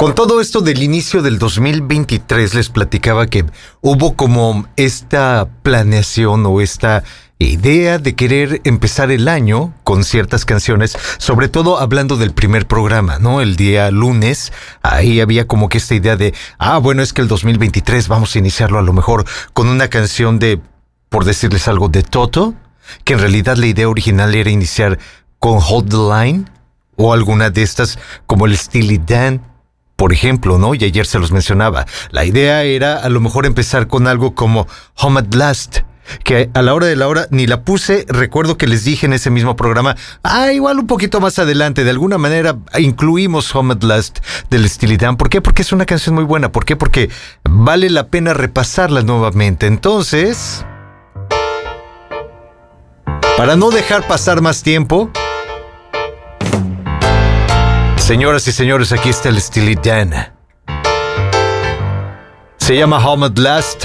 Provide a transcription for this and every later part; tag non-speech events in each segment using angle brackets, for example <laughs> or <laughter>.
Con todo esto del inicio del 2023 les platicaba que hubo como esta planeación o esta idea de querer empezar el año con ciertas canciones, sobre todo hablando del primer programa, ¿no? El día lunes, ahí había como que esta idea de, ah, bueno, es que el 2023 vamos a iniciarlo a lo mejor con una canción de, por decirles algo, de Toto, que en realidad la idea original era iniciar con Hold the Line o alguna de estas como el Steely Dan, por ejemplo, ¿no? Y ayer se los mencionaba. La idea era a lo mejor empezar con algo como Home at Last que a la hora de la hora ni la puse. Recuerdo que les dije en ese mismo programa, ah, igual un poquito más adelante, de alguna manera incluimos Home at Last del Steely Dan. ¿Por qué? Porque es una canción muy buena. ¿Por qué? Porque vale la pena repasarla nuevamente. Entonces, para no dejar pasar más tiempo, señoras y señores, aquí está el Steely Dan. Se llama at Last.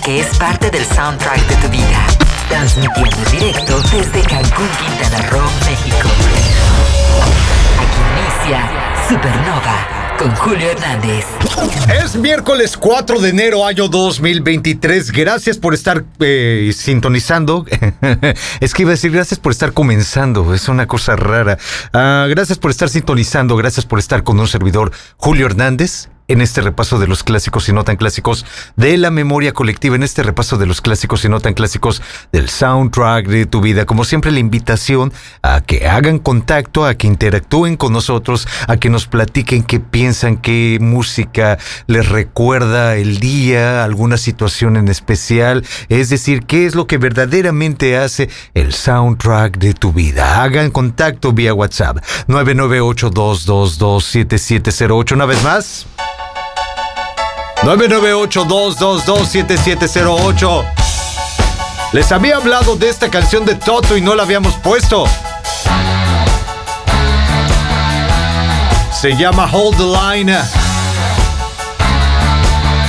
Que es parte del soundtrack de tu vida. Transmitiendo en directo desde Cancún, Quintana Roo, México. Aquí inicia Supernova con Julio Hernández. Es miércoles 4 de enero, año 2023. Gracias por estar eh, sintonizando. <laughs> es que iba a decir gracias por estar comenzando. Es una cosa rara. Ah, gracias por estar sintonizando. Gracias por estar con un servidor, Julio Hernández en este repaso de los clásicos y no tan clásicos de la memoria colectiva, en este repaso de los clásicos y no tan clásicos del soundtrack de tu vida. Como siempre, la invitación a que hagan contacto, a que interactúen con nosotros, a que nos platiquen qué piensan, qué música les recuerda el día, alguna situación en especial, es decir, qué es lo que verdaderamente hace el soundtrack de tu vida. Hagan contacto vía WhatsApp 998-222-7708. Una vez más. 998-222-7708. Les había hablado de esta canción de Toto y no la habíamos puesto. Se llama Hold the Line.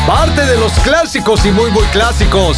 Parte de los clásicos y muy muy clásicos.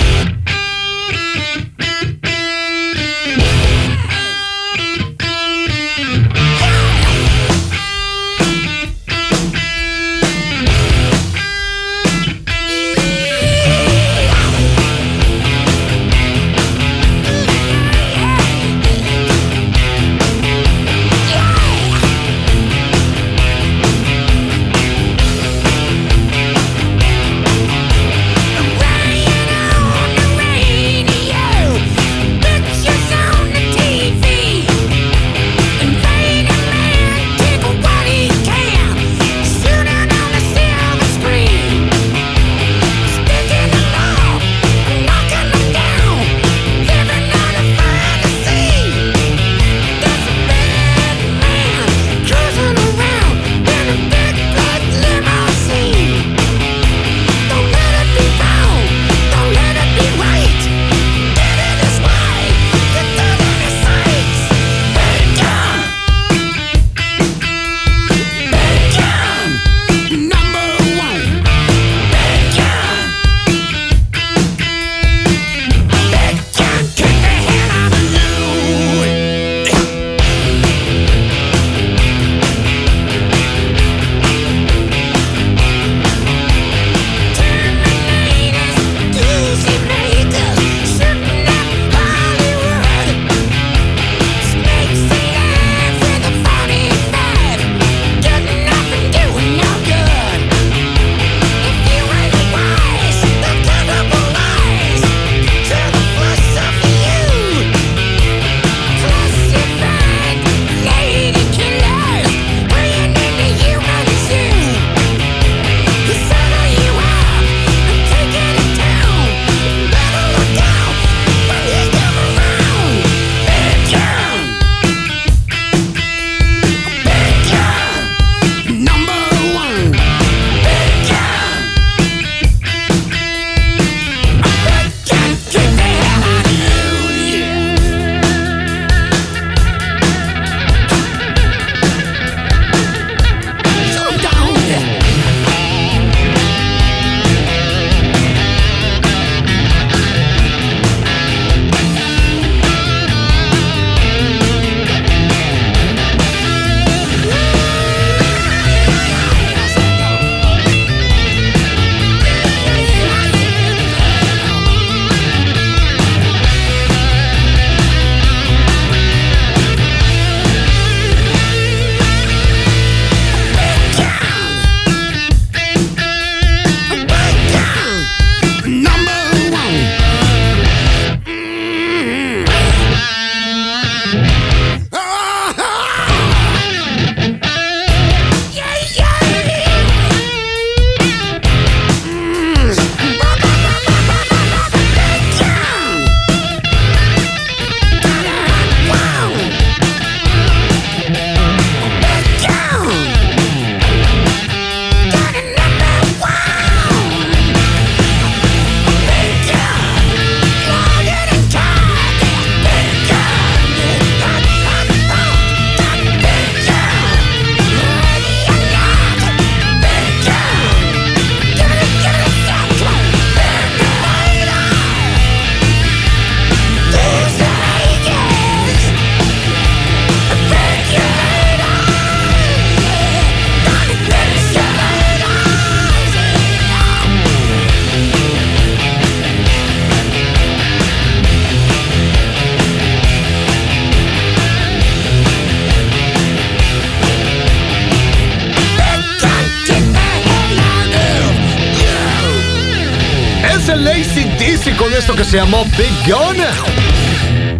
Se llamó Big Gun.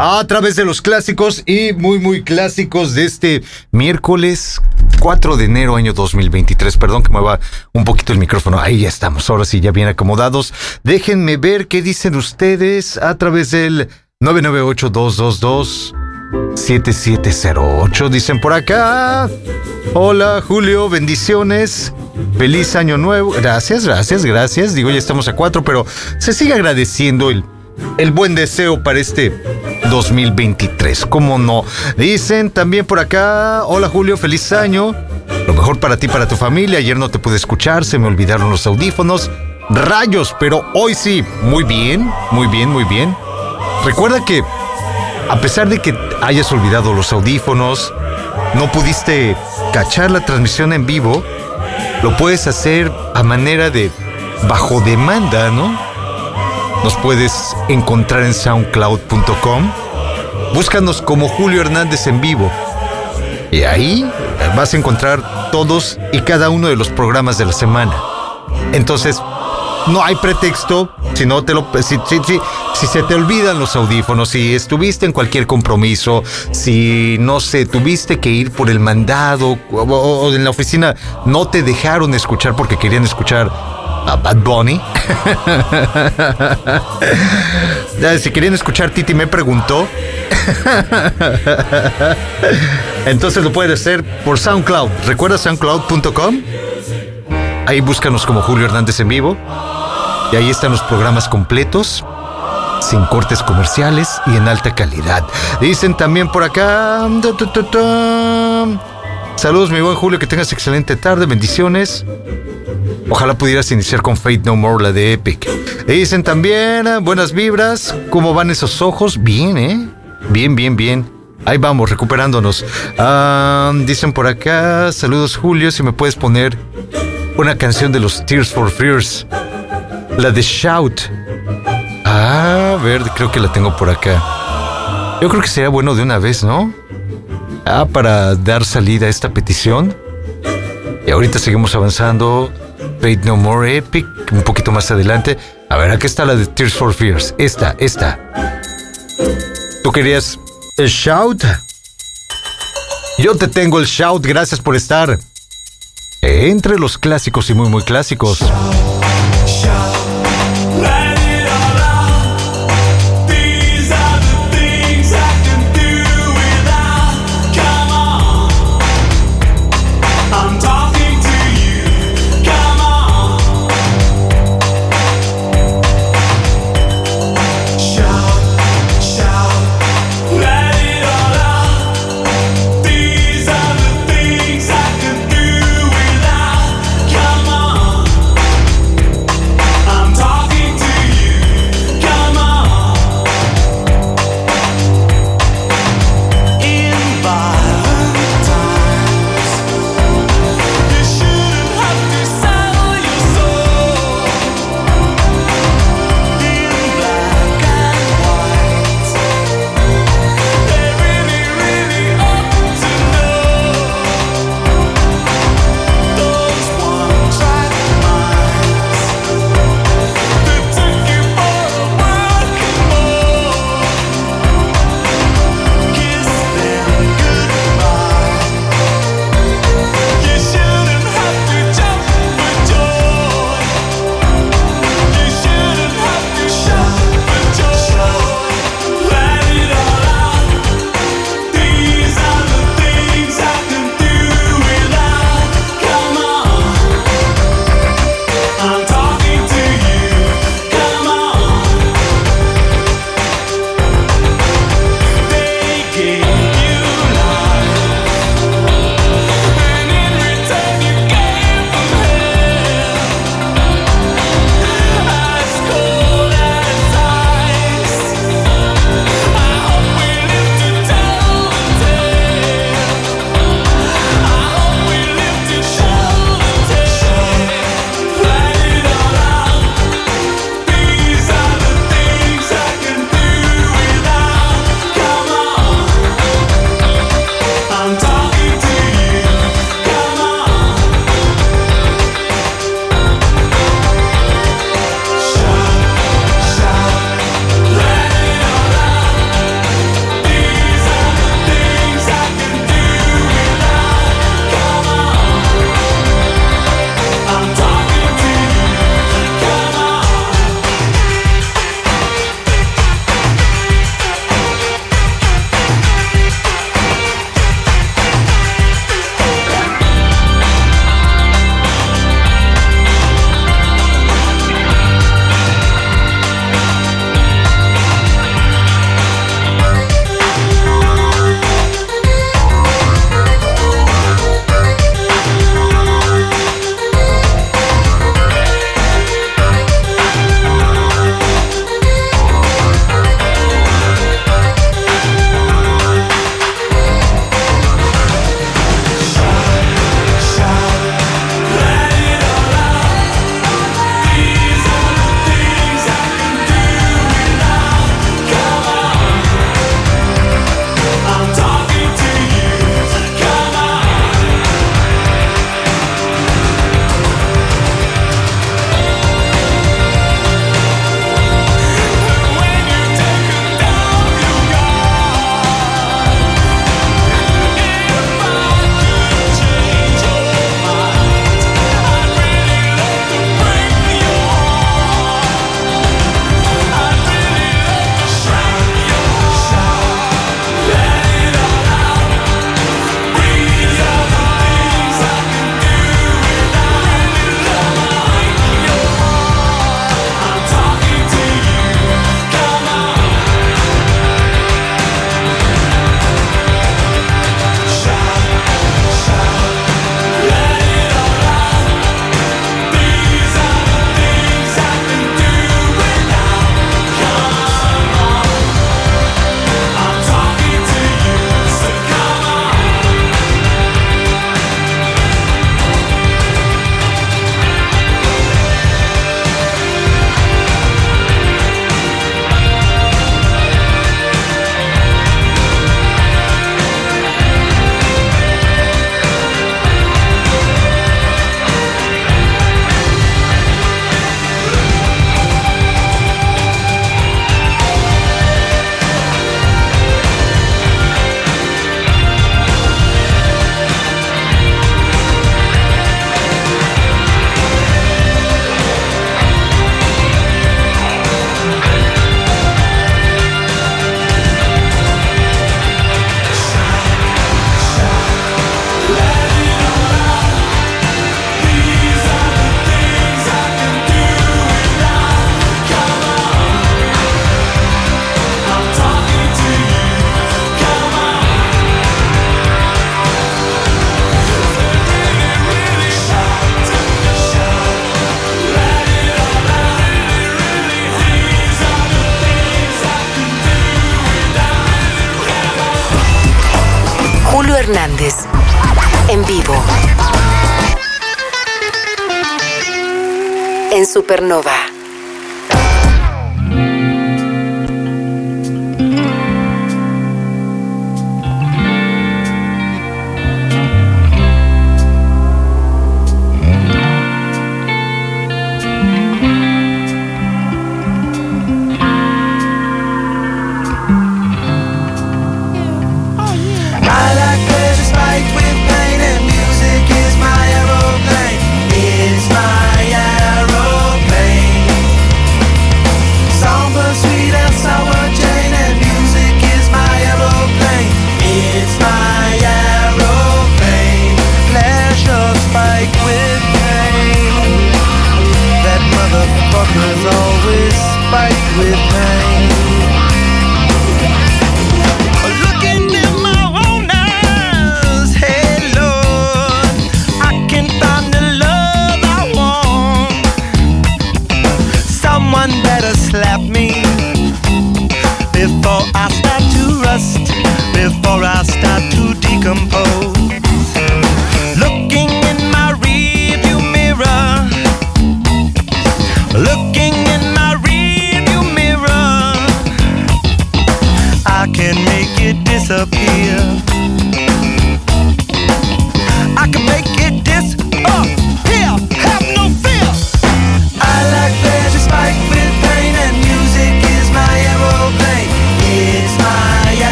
A través de los clásicos y muy, muy clásicos de este miércoles 4 de enero año 2023. Perdón que me va un poquito el micrófono. Ahí ya estamos. Ahora sí, ya bien acomodados. Déjenme ver qué dicen ustedes a través del 998-222. 7708. Dicen por acá. Hola Julio, bendiciones. Feliz año nuevo. Gracias, gracias, gracias. Digo, ya estamos a cuatro, pero se sigue agradeciendo el el buen deseo para este 2023. ¿Cómo no? Dicen también por acá, hola Julio, feliz año. Lo mejor para ti, para tu familia. Ayer no te pude escuchar, se me olvidaron los audífonos. Rayos, pero hoy sí. Muy bien, muy bien, muy bien. Recuerda que, a pesar de que hayas olvidado los audífonos, no pudiste cachar la transmisión en vivo, lo puedes hacer a manera de bajo demanda, ¿no? Nos puedes encontrar en soundcloud.com. Búscanos como Julio Hernández en vivo. Y ahí vas a encontrar todos y cada uno de los programas de la semana. Entonces, no hay pretexto si no te lo si, si, se te olvidan los audífonos, si estuviste en cualquier compromiso, si no sé, tuviste que ir por el mandado o, en la oficina no te dejaron escuchar porque querían escuchar a Bad Bunny. <laughs> si querían escuchar Titi me preguntó. <laughs> Entonces lo puedes hacer por SoundCloud. ¿Recuerda soundcloud.com? Ahí búscanos como Julio Hernández en vivo. Y ahí están los programas completos, sin cortes comerciales y en alta calidad. Dicen también por acá. Saludos, mi buen Julio, que tengas excelente tarde, bendiciones. Ojalá pudieras iniciar con Fate No More, la de Epic. dicen también, buenas vibras, ¿cómo van esos ojos? Bien, ¿eh? Bien, bien, bien. Ahí vamos, recuperándonos. Ah, dicen por acá, saludos Julio, si me puedes poner una canción de los Tears for Fears. La de Shout. Ah, a ver, creo que la tengo por acá. Yo creo que sería bueno de una vez, ¿no? Ah, para dar salida a esta petición. Y ahorita seguimos avanzando. Fate No More Epic, un poquito más adelante. A ver, aquí está la de Tears for Fears. Esta, esta. ¿Tú querías el shout? Yo te tengo el shout, gracias por estar entre los clásicos y muy muy clásicos.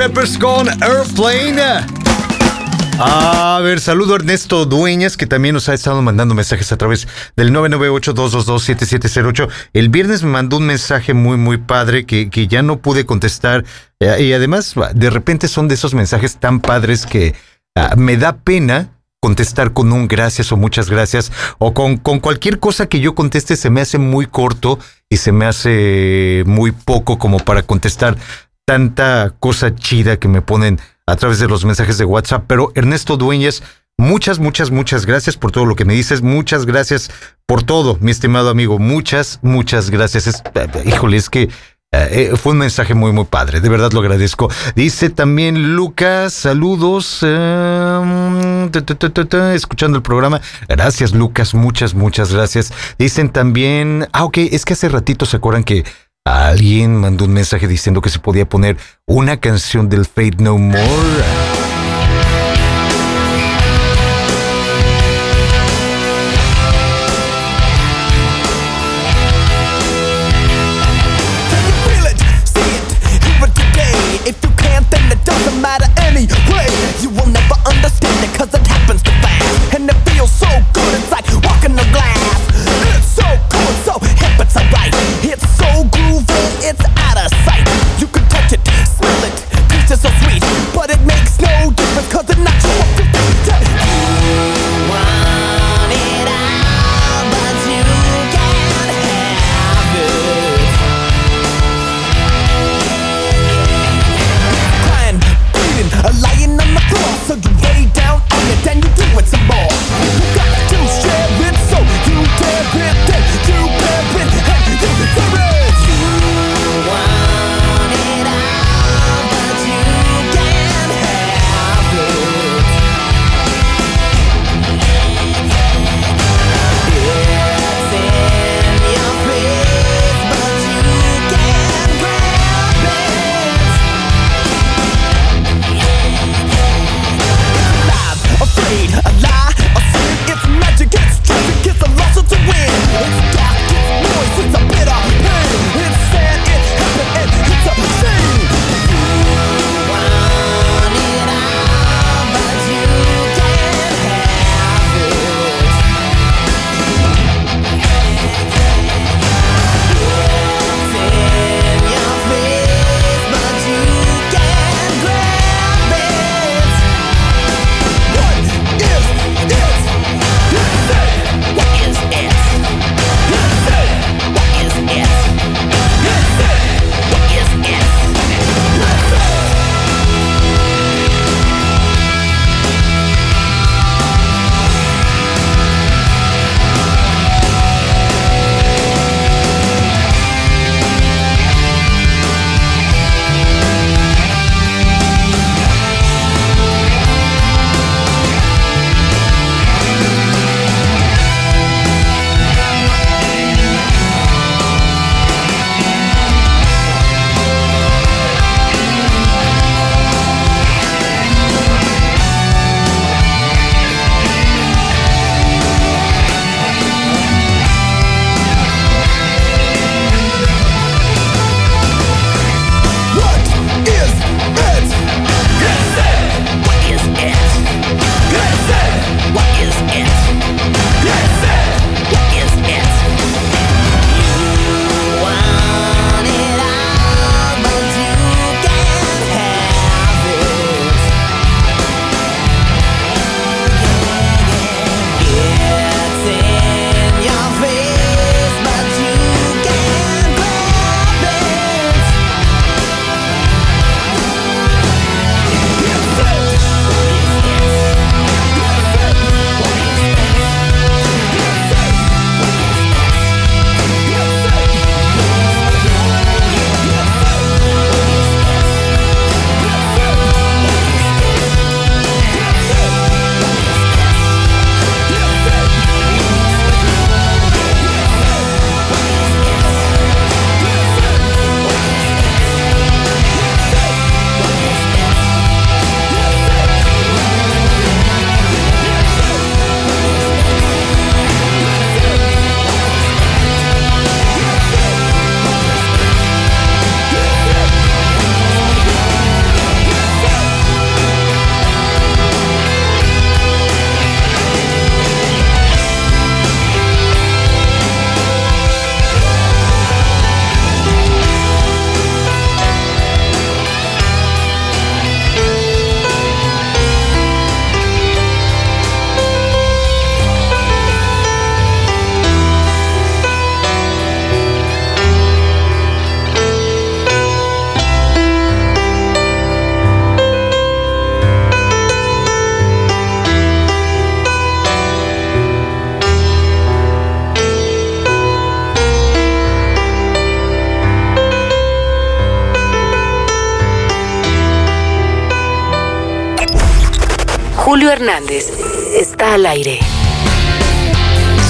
Peppers con Airplane. A ver, saludo a Ernesto Dueñas, que también nos ha estado mandando mensajes a través del 998-222-7708. El viernes me mandó un mensaje muy, muy padre que, que ya no pude contestar. Eh, y además, de repente son de esos mensajes tan padres que ah, me da pena contestar con un gracias o muchas gracias o con, con cualquier cosa que yo conteste se me hace muy corto y se me hace muy poco como para contestar tanta cosa chida que me ponen a través de los mensajes de WhatsApp. Pero Ernesto Dueñas, muchas, muchas, muchas gracias por todo lo que me dices. Muchas gracias por todo, mi estimado amigo. Muchas, muchas gracias. Es, híjole, es que eh, fue un mensaje muy, muy padre. De verdad lo agradezco. Dice también Lucas, saludos. Eh, escuchando el programa. Gracias, Lucas. Muchas, muchas gracias. Dicen también. Ah, ok. Es que hace ratito se acuerdan que alguien mandó un mensaje diciendo que se podía poner una canción del Fate No More. Hernández está al aire.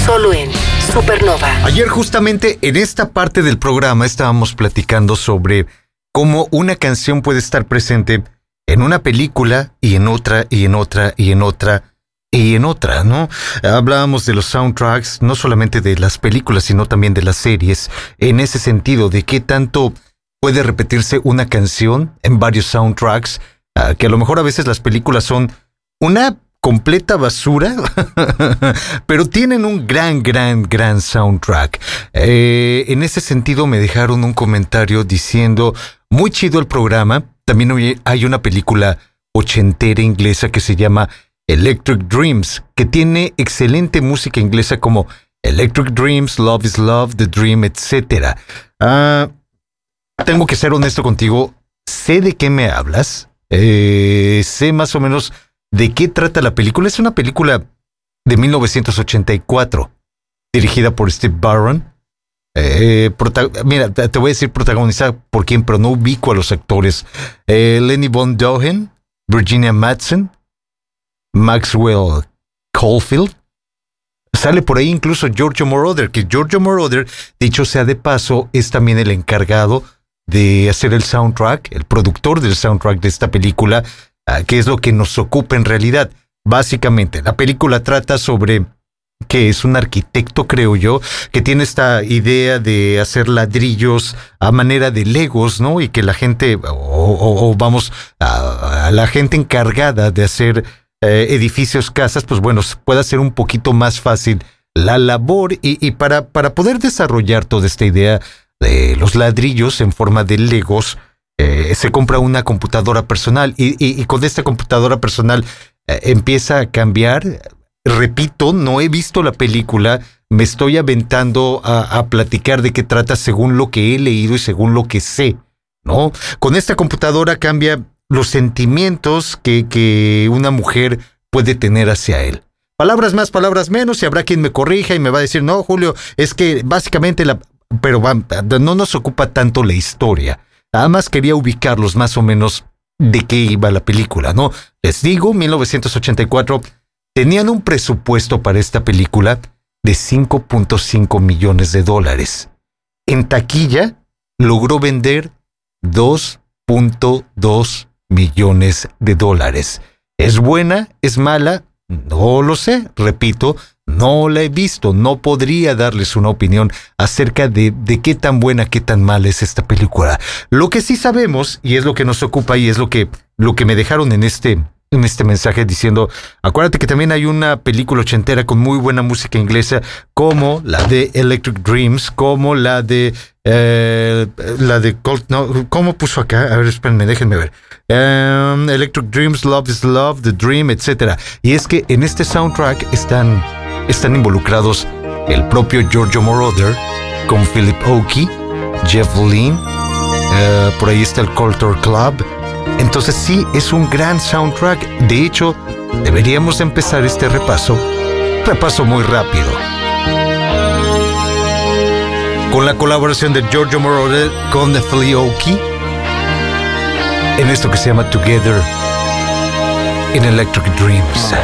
Solo en Supernova. Ayer justamente en esta parte del programa estábamos platicando sobre cómo una canción puede estar presente en una película y en otra y en otra y en otra y en otra, ¿no? Hablábamos de los soundtracks, no solamente de las películas, sino también de las series, en ese sentido, de qué tanto puede repetirse una canción en varios soundtracks, ah, que a lo mejor a veces las películas son una completa basura, <laughs> pero tienen un gran, gran, gran soundtrack. Eh, en ese sentido me dejaron un comentario diciendo, muy chido el programa, también hay una película ochentera inglesa que se llama Electric Dreams, que tiene excelente música inglesa como Electric Dreams, Love is Love, The Dream, etc. Ah, tengo que ser honesto contigo, sé de qué me hablas, eh, sé más o menos de qué trata la película. Es una película de 1984, dirigida por Steve Barron. Eh, mira, te voy a decir protagonizada por quién, pero no ubico a los actores. Eh, Lenny Von Dohen, Virginia Madsen, Maxwell Caulfield. Sale por ahí incluso Giorgio Moroder, que Giorgio Moroder, dicho sea de paso, es también el encargado de hacer el soundtrack, el productor del soundtrack de esta película, que es lo que nos ocupa en realidad. Básicamente, la película trata sobre que es un arquitecto, creo yo, que tiene esta idea de hacer ladrillos a manera de legos, ¿no? Y que la gente, o, vamos, a, la gente encargada de hacer eh, edificios, casas, pues bueno, pueda ser un poquito más fácil la labor y, para, para poder desarrollar toda esta idea de los ladrillos en forma de legos, eh, se compra una computadora personal y, con esta computadora personal eh, empieza a cambiar. Repito, no he visto la película, me estoy aventando a, platicar de qué trata según lo que he leído y según lo que sé, ¿no? Con esta computadora cambia los sentimientos que, que una mujer puede tener hacia él. Palabras más, palabras menos, y habrá quien me corrija y me va a decir, no, Julio, es que básicamente la... Pero no nos ocupa tanto la historia. Nada más quería ubicarlos más o menos de qué iba la película, ¿no? Les digo, 1984, tenían un presupuesto para esta película de 5.5 millones de dólares. En taquilla logró vender 2.2 millones de dólares. ¿Es buena? ¿Es mala? No lo sé, repito, no la he visto, no podría darles una opinión acerca de, de, qué tan buena, qué tan mala es esta película. Lo que sí sabemos, y es lo que nos ocupa y es lo que, lo que me dejaron en este, en este mensaje diciendo, acuérdate que también hay una película ochentera con muy buena música inglesa, como la de Electric Dreams, como la de eh, la de Cold, no, ¿cómo puso acá? A ver, espérenme, déjenme ver. Em, Electric Dreams, Love is Love, The Dream, etc. Y es que en este soundtrack están, están involucrados el propio Giorgio Moroder con Philip Oakey, Jeff Lynne, eh, por ahí está el Culture Club. Entonces sí, es un gran soundtrack. De hecho, deberíamos empezar este repaso, repaso muy rápido con la colaboración de Giorgio Moroder con The Oki en esto que se llama Together in Electric Dreams.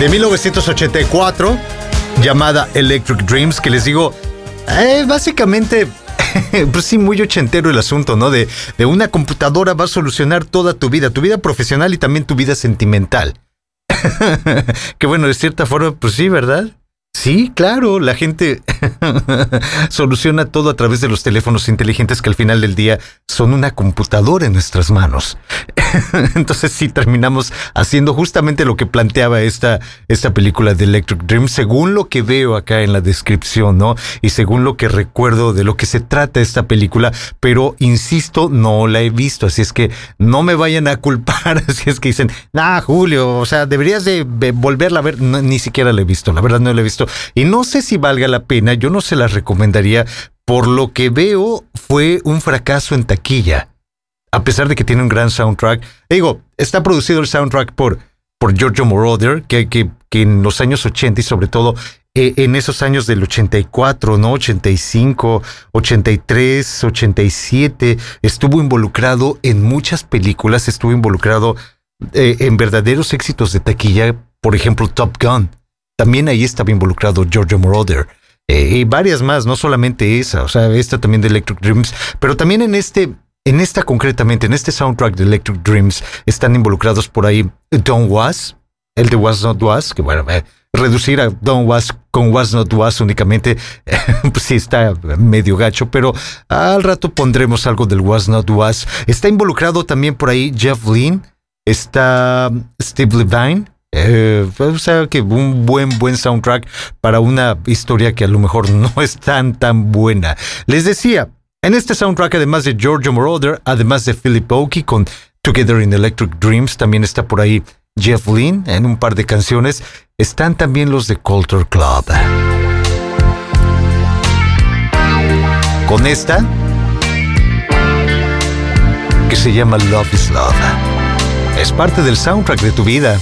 De 1984 llamada Electric Dreams, que les digo, eh, básicamente, <laughs> pues sí, muy ochentero el asunto, ¿no? De, de una computadora va a solucionar toda tu vida, tu vida profesional y también tu vida sentimental. <laughs> que bueno, de cierta forma, pues sí, ¿verdad? Sí, claro, la gente <laughs> soluciona todo a través de los teléfonos inteligentes que al final del día son una computadora en nuestras manos. <laughs> Entonces sí terminamos haciendo justamente lo que planteaba esta, esta película de Electric Dream, según lo que veo acá en la descripción, ¿no? Y según lo que recuerdo de lo que se trata esta película, pero insisto, no la he visto, así es que no me vayan a culpar, <laughs> así es que dicen, ah, Julio, o sea, deberías de volverla a ver, ni siquiera la he visto, la verdad no la he visto y no sé si valga la pena, yo no se la recomendaría. Por lo que veo, fue un fracaso en taquilla. A pesar de que tiene un gran soundtrack. Digo, está producido el soundtrack por, por Giorgio Moroder, que, que, que en los años 80 y sobre todo eh, en esos años del 84, ¿no? 85, 83, 87, estuvo involucrado en muchas películas, estuvo involucrado eh, en verdaderos éxitos de taquilla, por ejemplo, Top Gun. También ahí estaba involucrado Giorgio Moroder. Eh, y varias más, no solamente esa, o sea, esta también de Electric Dreams, pero también en este, en esta concretamente, en este soundtrack de Electric Dreams, están involucrados por ahí Don Was, el de Was Not Was, que bueno, eh, reducir a Don Was con Was Not Was únicamente, <laughs> pues sí está medio gacho, pero al rato pondremos algo del Was Not Was. Está involucrado también por ahí Jeff Lynne, está Steve Levine, eh, o sea que un buen, buen soundtrack para una historia que a lo mejor no <laughs> es tan, tan buena. Les decía, en este soundtrack, además de Giorgio Moroder, además de Philip Oakey con Together in Electric Dreams, también está por ahí Jeff Lynne en un par de canciones. Están también los de Culture Club. Con esta, que se llama Love is Love. Es parte del soundtrack de tu vida.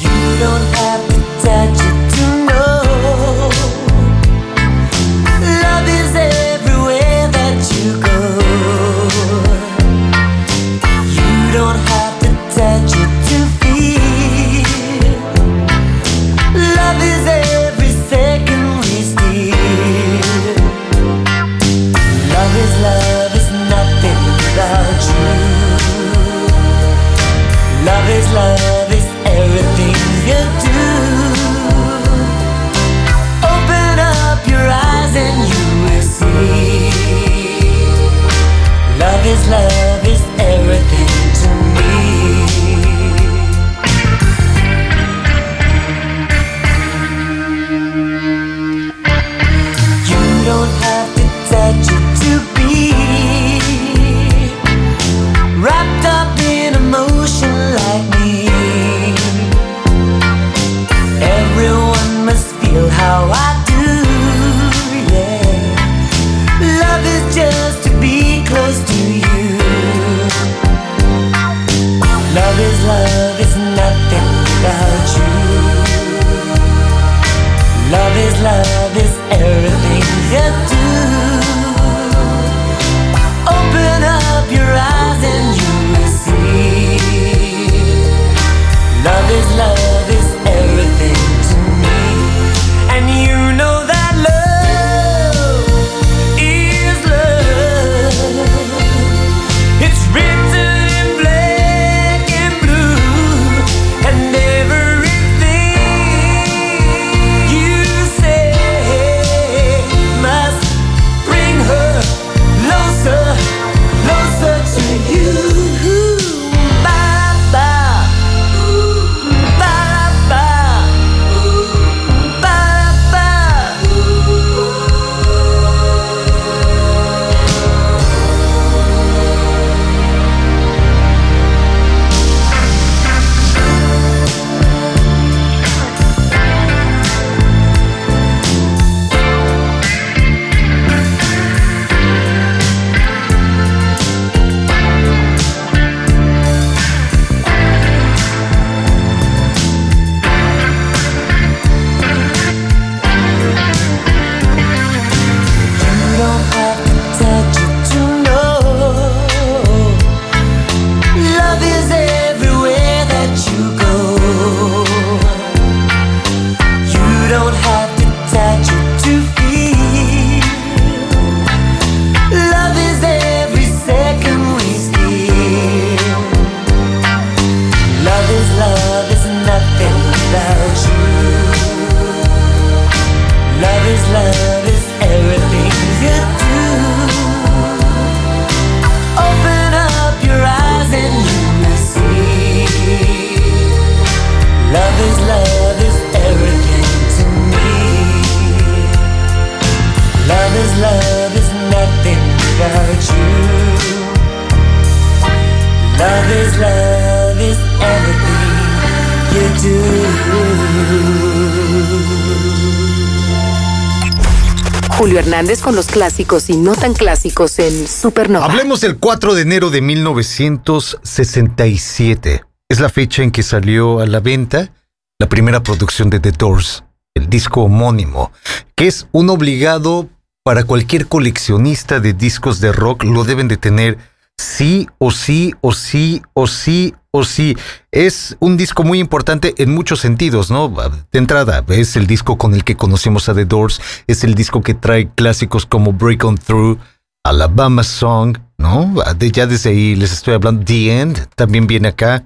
Clásicos y no tan clásicos en Supernova. Hablemos del 4 de enero de 1967. Es la fecha en que salió a la venta la primera producción de The Doors, el disco homónimo, que es un obligado para cualquier coleccionista de discos de rock, lo deben de tener sí o sí o sí o sí o sí. Es un disco muy importante en muchos sentidos, ¿no? De entrada, es el disco con el que conocimos a The Doors, es el disco que trae clásicos como Break On Through, Alabama Song, ¿no? ya desde ahí les estoy hablando. The End también viene acá.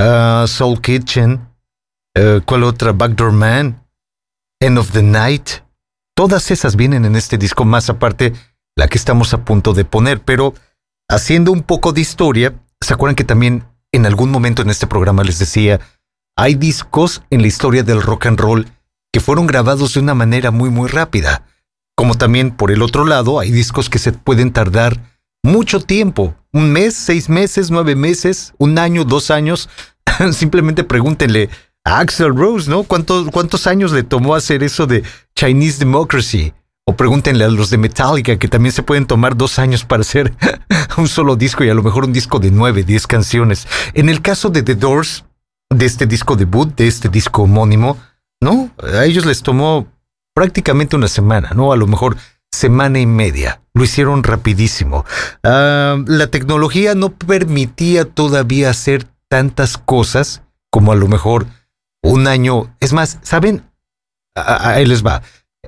Uh, Soul Kitchen. Uh, ¿Cuál otra? Backdoor Man. End of the Night. Todas esas vienen en este disco, más aparte la que estamos a punto de poner, pero haciendo un poco de historia, ¿se acuerdan que también en algún momento en este programa les decía, hay discos en la historia del rock and roll que fueron grabados de una manera muy muy rápida, como también por el otro lado hay discos que se pueden tardar mucho tiempo, un mes, seis meses, nueve meses, un año, dos años, <laughs> simplemente pregúntenle a Axel Rose, ¿no? ¿Cuántos, ¿Cuántos años le tomó hacer eso de Chinese Democracy? O pregúntenle a los de Metallica que también se pueden tomar dos años para hacer <laughs> un solo disco y a lo mejor un disco de nueve, diez canciones. En el caso de The Doors, de este disco debut, de este disco homónimo, ¿no? A ellos les tomó prácticamente una semana, ¿no? A lo mejor semana y media. Lo hicieron rapidísimo. Ah, la tecnología no permitía todavía hacer tantas cosas como a lo mejor un año. Es más, ¿saben? Ahí les va.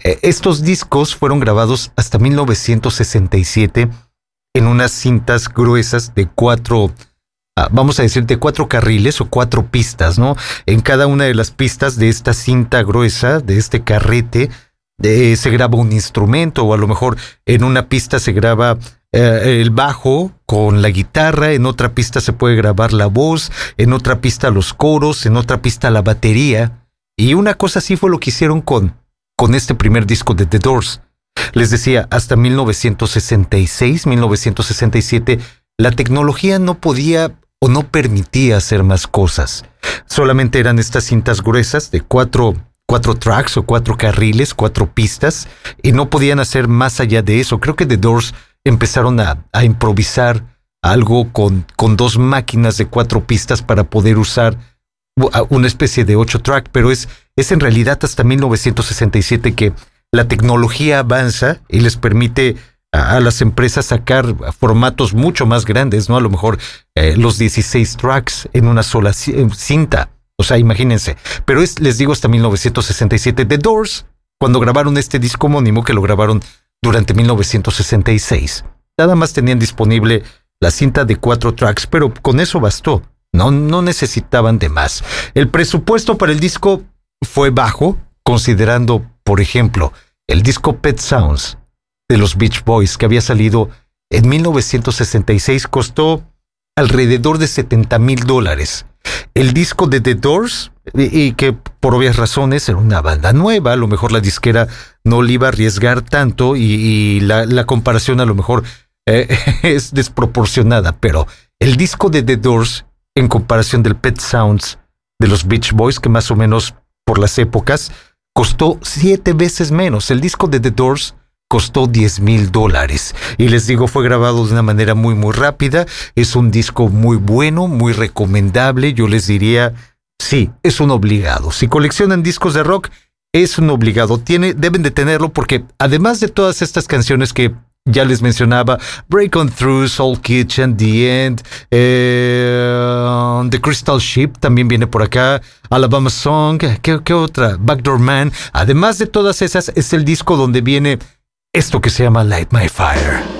Eh, estos discos fueron grabados hasta 1967 en unas cintas gruesas de cuatro, ah, vamos a decir, de cuatro carriles o cuatro pistas, ¿no? En cada una de las pistas de esta cinta gruesa, de este carrete, se graba un instrumento o a lo mejor en una pista se graba eh, el bajo con la guitarra, en otra pista se puede grabar la voz, en otra pista los coros, en otra pista la batería. Y una cosa así fue lo que hicieron con con este primer disco de The Doors. Les decía, hasta 1966, 1967, la tecnología no podía o no permitía hacer más cosas. Solamente eran estas cintas gruesas de cuatro, cuatro tracks o cuatro carriles, cuatro pistas, y no podían hacer más allá de eso. Creo que The Doors empezaron a, improvisar algo con, con dos máquinas de cuatro pistas para poder usar una especie de ocho track, pero es, es en realidad hasta 1967 que la tecnología avanza y les permite a, las empresas sacar formatos mucho más grandes, ¿no? A lo mejor eh, los 16 tracks en una sola cinta. O sea, imagínense. Pero es, les digo, hasta 1967. The Doors, cuando grabaron este disco homónimo, que lo grabaron durante 1966, nada más tenían disponible la cinta de cuatro tracks, pero con eso bastó. No, no necesitaban de más. El presupuesto para el disco fue bajo, considerando, por ejemplo, el disco Pet Sounds de los Beach Boys que había salido en 1966 costó alrededor de 70 mil dólares. El disco de The Doors, y, que por obvias razones era una banda nueva, a lo mejor la disquera no le iba a arriesgar tanto y, la, comparación a lo mejor eh, <laughs> es desproporcionada, pero el disco de The Doors en comparación del Pet Sounds de los Beach Boys, que más o menos por las épocas costó siete veces menos. El disco de The Doors costó 10 mil dólares. Y les digo, fue grabado de una manera muy, muy rápida. Es un disco muy bueno, muy recomendable. Yo les diría, sí, es un obligado. Si coleccionan discos de rock, es un obligado. Tiene, deben de tenerlo porque además de todas estas canciones que ya les mencionaba Break On Through, Soul Kitchen, The End, eh, The Crystal Ship también viene por acá, Alabama Song, ¿qué, ¿qué, otra? Backdoor Man. Además de todas esas, es el disco donde viene esto que se llama Light My Fire.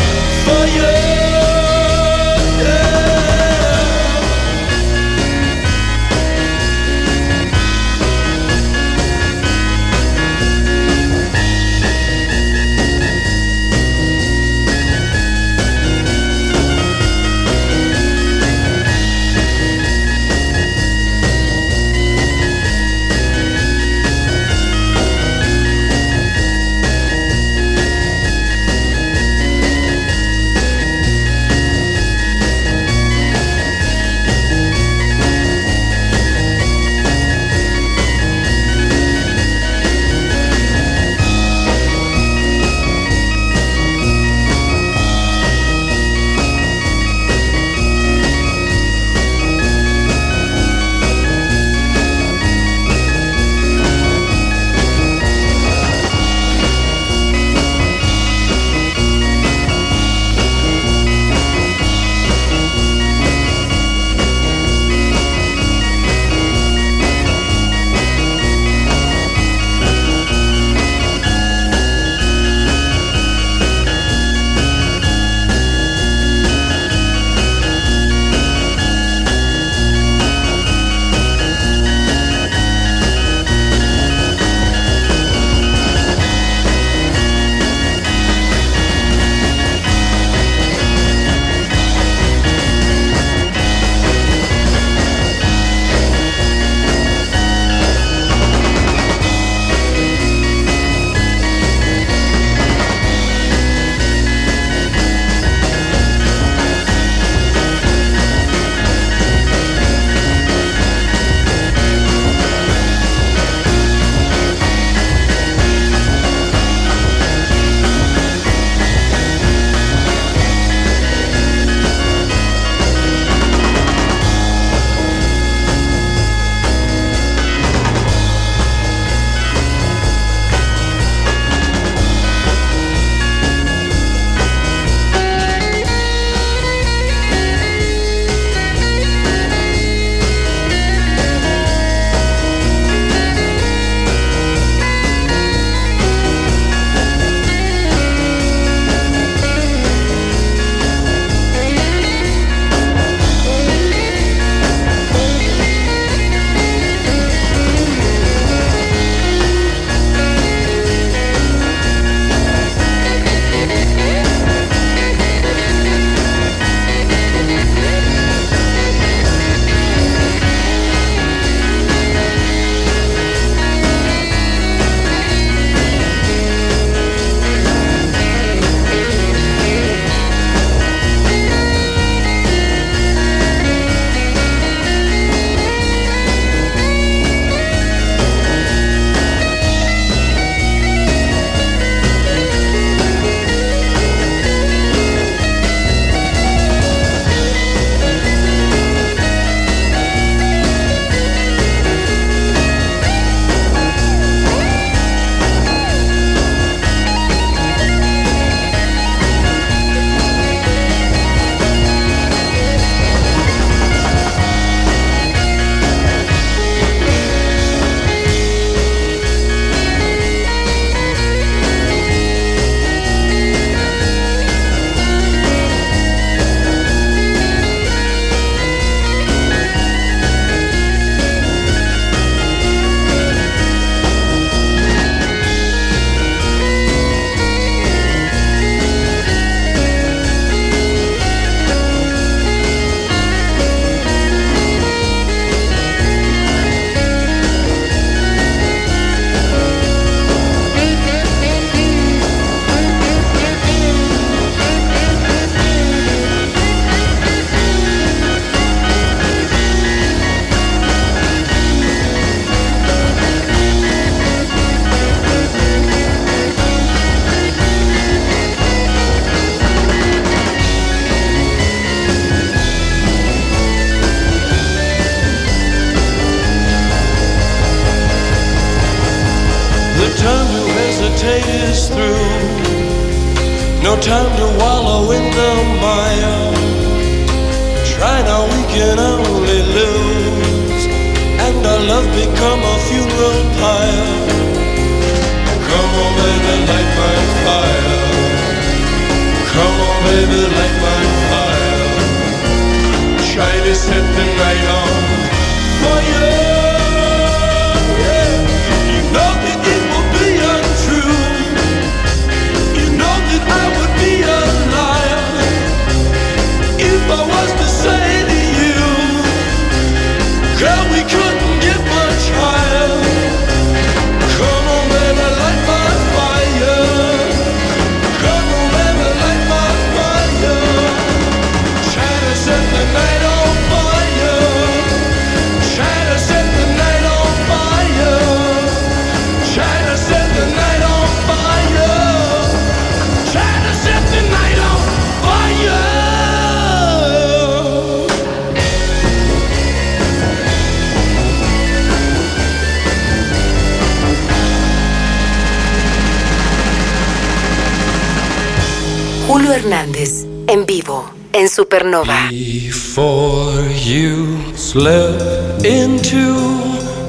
Hernández, en vivo, en Supernova. Before you slip into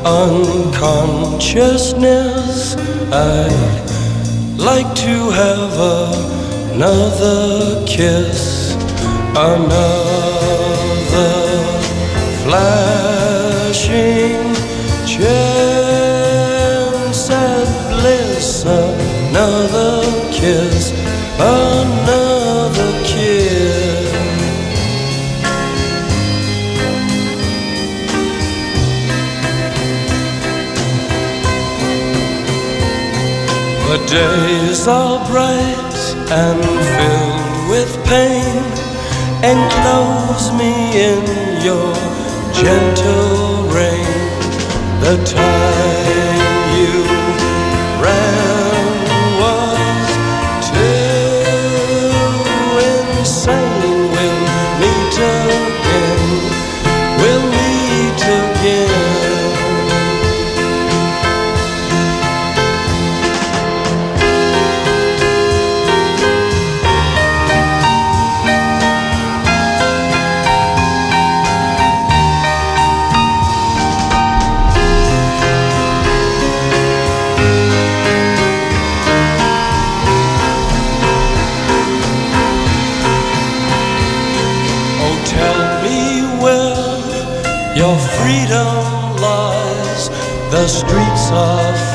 unconsciousness, I'd like to have another kiss, another flashing days are bright and filled with pain. Enclose me in your gentle rain. The time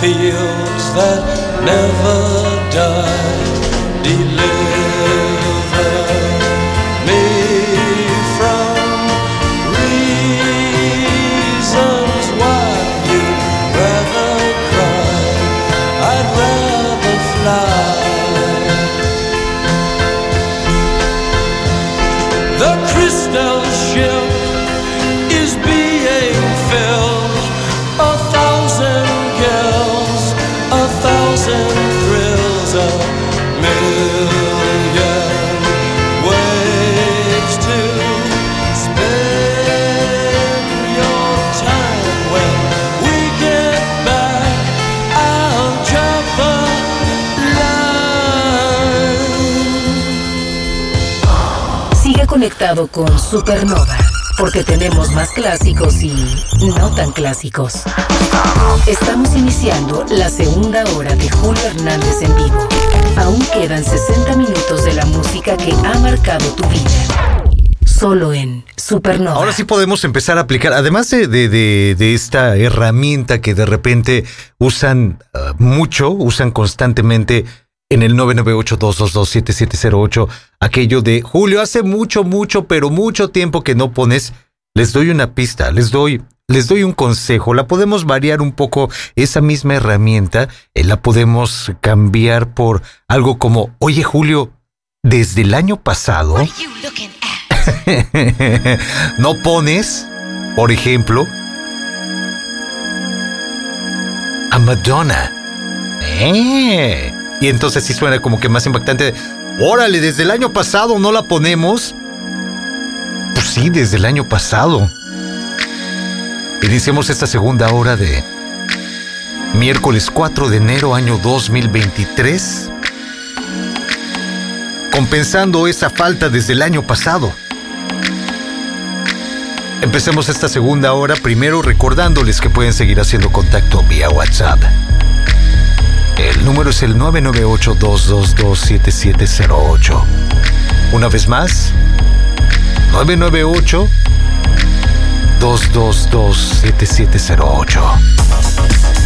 fields that never die. Conectado con Supernova, porque tenemos más clásicos y no tan clásicos. Estamos iniciando la segunda hora de Julio Hernández en vivo. Aún quedan 60 minutos de la música que ha marcado tu vida. Solo en Supernova. Ahora sí podemos empezar a aplicar, además de, de- de- de esta herramienta que de repente usan ah, mucho, usan constantemente en el 998-222-7708, aquello de Julio, hace mucho, mucho, pero mucho tiempo que no pones, les doy una pista, les doy, les doy un consejo, la podemos variar un poco, esa misma herramienta, eh, la podemos cambiar por algo como, oye Julio, desde el año pasado... <laughs> no pones, por ejemplo, a Madonna. Eh. Y entonces sí suena como que más impactante. Órale, desde el año pasado no la ponemos. Pues sí, desde el año pasado. Iniciamos esta segunda hora de miércoles 4 de enero año 2023. compensando esa falta desde el año pasado. Empecemos esta segunda hora primero recordándoles que pueden seguir haciendo contacto vía WhatsApp. El número es el 998-222-7708. Una vez más, 998-222-7708.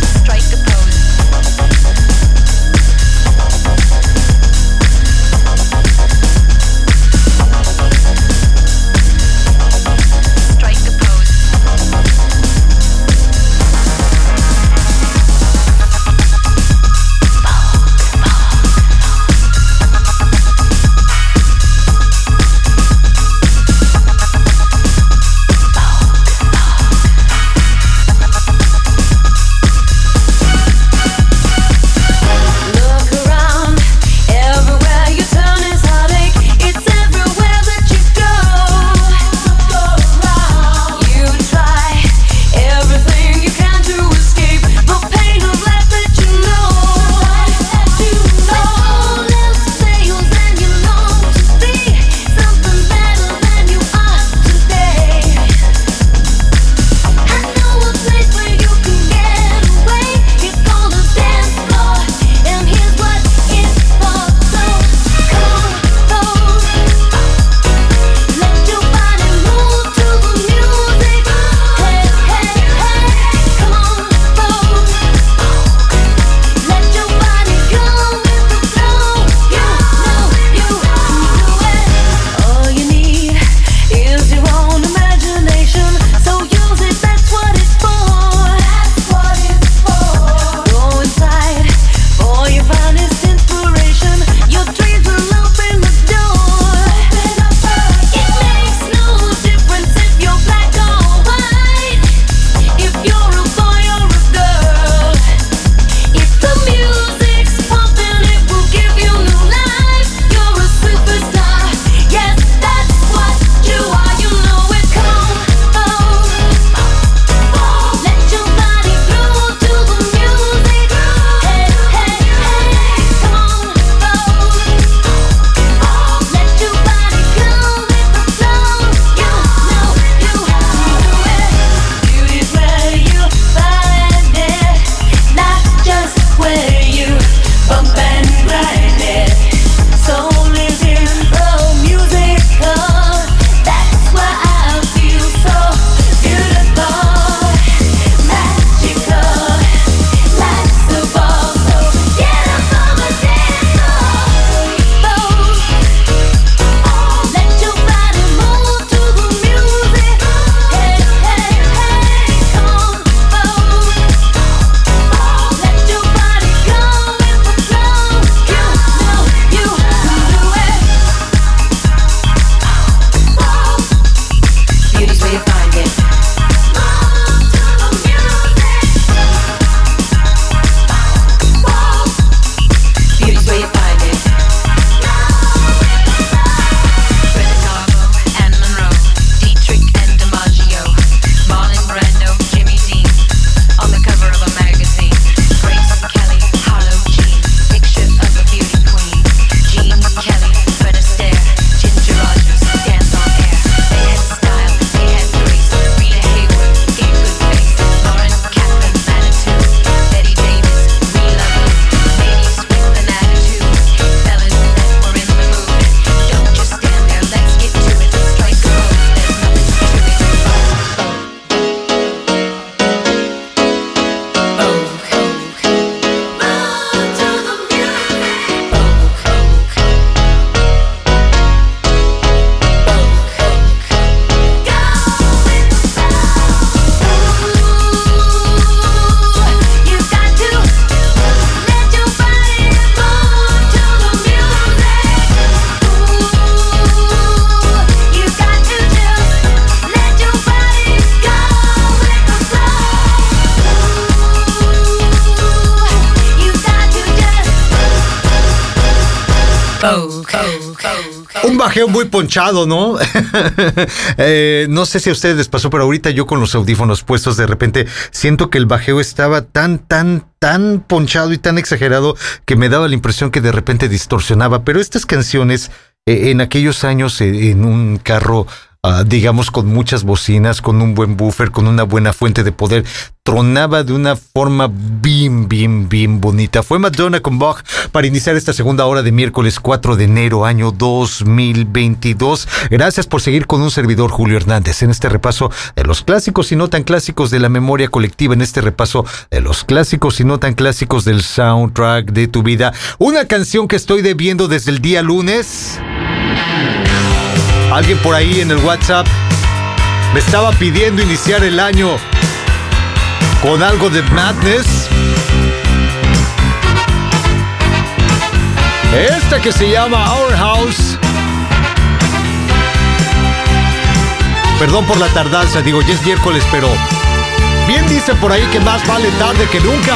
Ponchado, ¿no? <laughs> Eh, no sé si a ustedes les pasó, pero ahorita yo con los audífonos puestos de repente siento que el bajeo estaba tan, tan, tan ponchado y tan exagerado que me daba la impresión que de repente distorsionaba. Pero estas canciones eh, en aquellos años eh, en un carro Ah, digamos, con muchas bocinas, con un buen buffer, con una buena fuente de poder. Tronaba de una forma bien, bien, bien bonita. Fue Madonna con Bach para iniciar esta segunda hora de miércoles 4 de enero, año 2022. Gracias por seguir con un servidor Julio Hernández en este repaso de los clásicos y no tan clásicos de la memoria colectiva, en este repaso de los clásicos y no tan clásicos del soundtrack de tu vida. Una canción que estoy debiendo desde el día lunes. Alguien por ahí en el WhatsApp me estaba pidiendo iniciar el año con algo de madness. Esta que se llama Our House. Perdón por la tardanza, digo, ya es miércoles, pero bien dice por ahí que más vale tarde que nunca.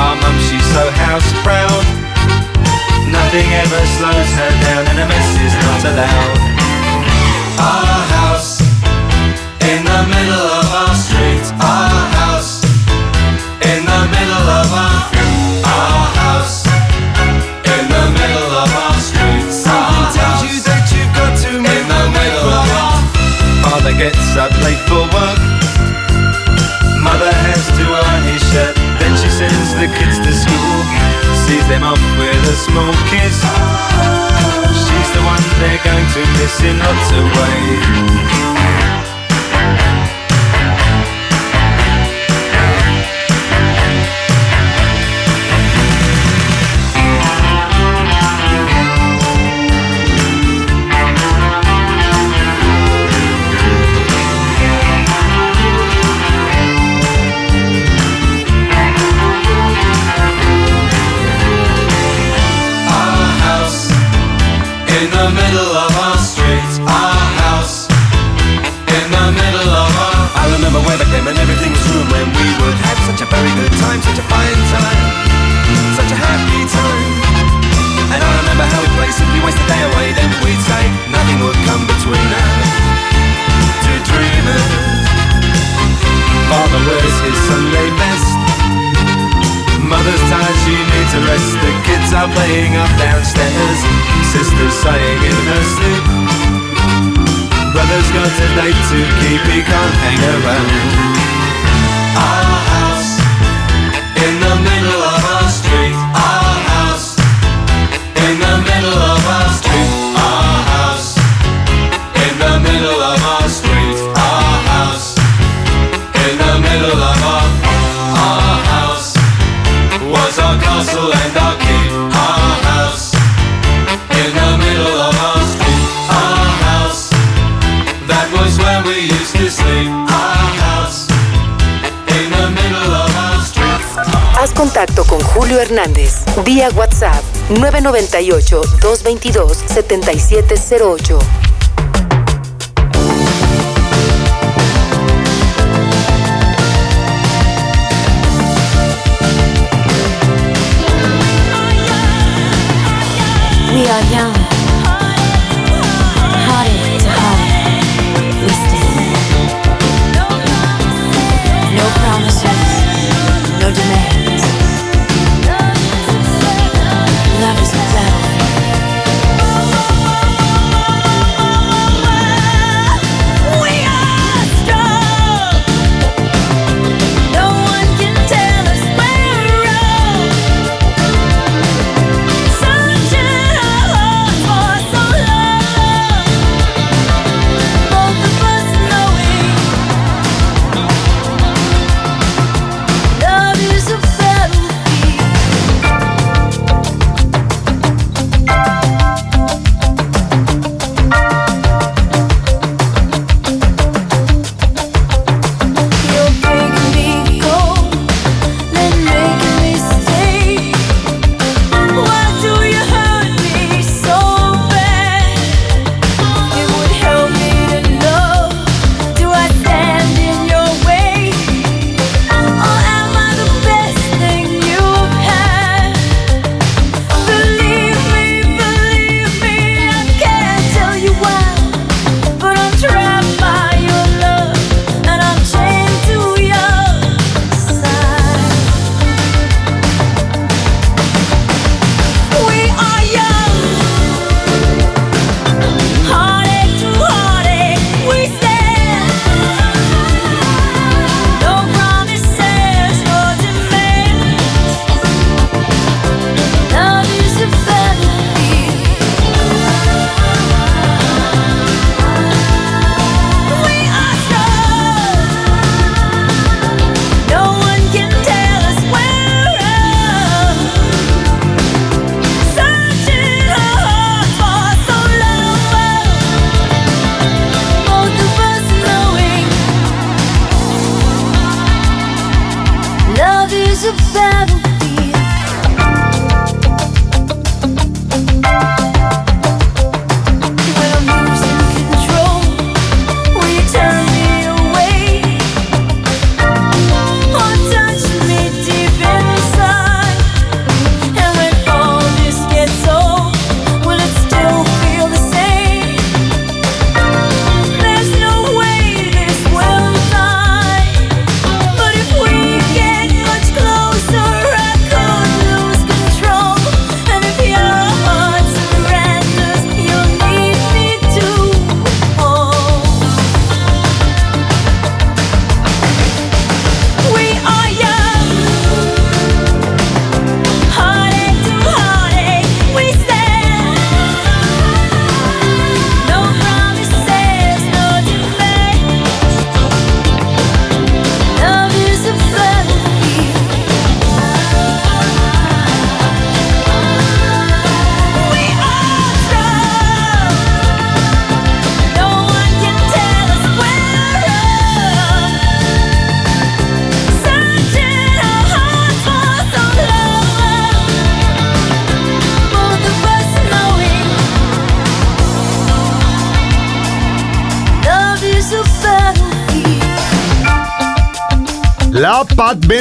Our mum, she's so house proud. Nothing ever slows her down, and a mess is not allowed. Our house in the middle of our street. Our house in the middle of our our house in the middle of our street. Something tells you that you've got to in the middle of our. Father gets up late for work. The kids to school, sees them off with a small kiss. She's the one they're going to miss in lots of ways. 998-222-7708.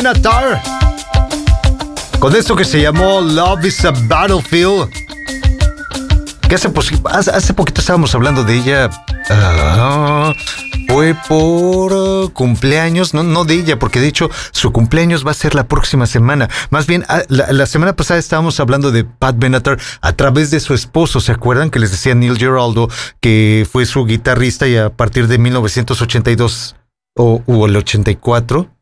Pat Benatar. Con esto que se llamó Love is a Battlefield. Que hace, hace, poquito estábamos hablando de ella. ah, fue por ah, cumpleaños, no, no de ella, porque de hecho su cumpleaños va a ser la próxima semana. Más bien, ah, la, la semana pasada estábamos hablando de Pat Benatar a través de su esposo. ¿Se acuerdan que les decía Neil Geraldo que fue su guitarrista y a partir de 1982 o, o el 84?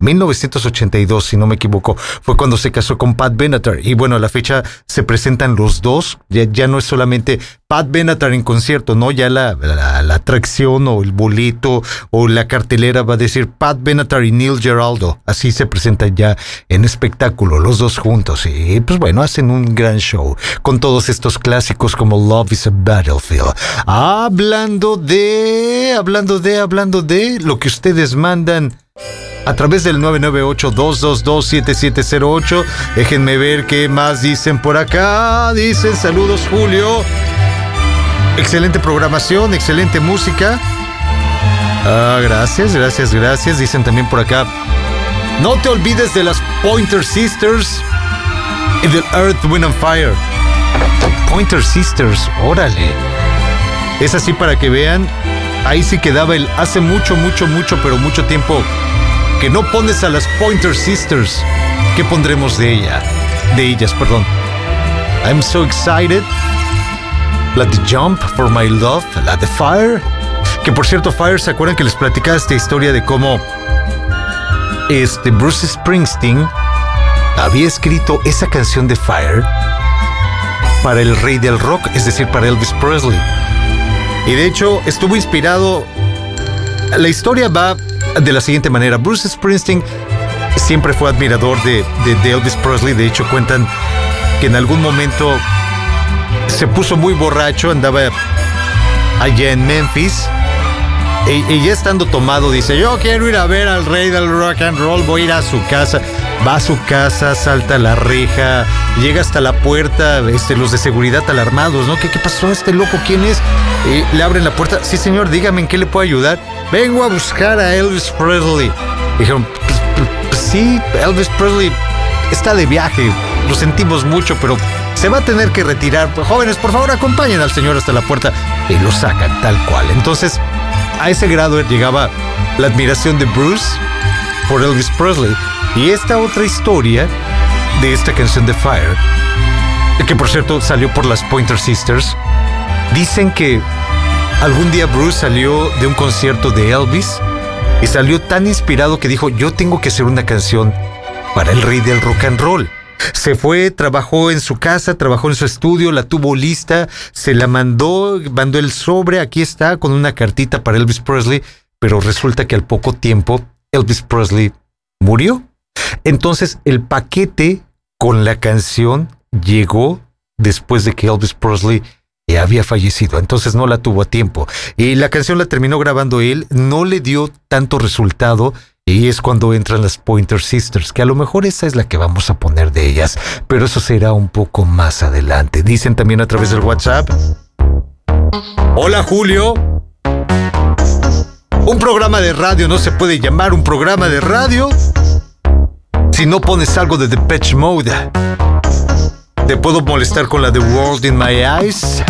1982, si no me equivoco, fue cuando se casó con Pat Benatar. Y bueno, a la fecha se presentan los dos. Ya, ya no es solamente Pat Benatar en concierto, ¿no? Ya la, la, la atracción o el boleto o la cartelera va a decir Pat Benatar y Neil Geraldo. Así se presentan ya en espectáculo, los dos juntos. Y pues bueno, hacen un gran show con todos estos clásicos como Love is a Battlefield. Hablando de, hablando de, hablando de lo que ustedes mandan a través del 998-222-7708. Déjenme ver qué más dicen por acá. Dicen saludos Julio. Excelente programación, excelente música. Ah, gracias, gracias, gracias. Dicen también por acá. No te olvides de las Pointer Sisters y del Earth, Wind and Fire. Pointer Sisters, órale. Es así para que vean. Ahí sí quedaba el hace mucho, mucho, mucho, pero mucho tiempo que no pones a las Pointer Sisters. ¿Qué pondremos de ella? De ellas, perdón. I'm so excited. La de Jump for My Love, la de Fire. Que por cierto, Fire, ¿se acuerdan que les platicaba esta historia de cómo este Bruce Springsteen había escrito esa canción de Fire para el rey del rock, es decir, para Elvis Presley? Y de hecho estuvo inspirado. La historia va de la siguiente manera. Bruce Springsteen siempre fue admirador de, Elvis Presley. De hecho cuentan que en algún momento se puso muy borracho, andaba allá en Memphis. Y, ya estando tomado dice, yo quiero ir a ver al rey del rock and roll, voy a ir a su casa. Va a su casa, salta la reja, llega hasta la puerta, este, los de seguridad alarmados, ¿no? ¿Qué, qué pasó? ¿Este loco quién es? Y le abren la puerta. Sí, señor, dígame en qué le puedo ayudar. Vengo a buscar a Elvis Presley. Dijeron, "Pues, pues, pues sí, Elvis Presley está de viaje. Lo sentimos mucho, pero se va a tener que retirar. Pues, jóvenes, por favor, acompañen al señor hasta la puerta y lo sacan tal cual. Entonces, a ese grado llegaba la admiración de Bruce por Elvis Presley. Y esta otra historia de esta canción de Fire, que por cierto salió por las Pointer Sisters, dicen que algún día Bruce salió de un concierto de Elvis y salió tan inspirado que dijo, yo tengo que hacer una canción para el rey del rock and roll. Se fue, trabajó en su casa, trabajó en su estudio, la tuvo lista, se la mandó, mandó el sobre, aquí está, con una cartita para Elvis Presley, pero resulta que al poco tiempo Elvis Presley murió. Entonces el paquete con la canción llegó después de que Elvis Presley había fallecido, entonces no la tuvo a tiempo. Y la canción la terminó grabando él, no le dio tanto resultado. Y es cuando entran las Pointer Sisters, que a lo mejor esa es la que vamos a poner de ellas, pero eso será un poco más adelante. Dicen también a través del WhatsApp. Hola Julio. Un programa de radio no se puede llamar un programa de radio si no pones algo de Depeche Mode. ¿Te puedo molestar con la de World in My Eyes?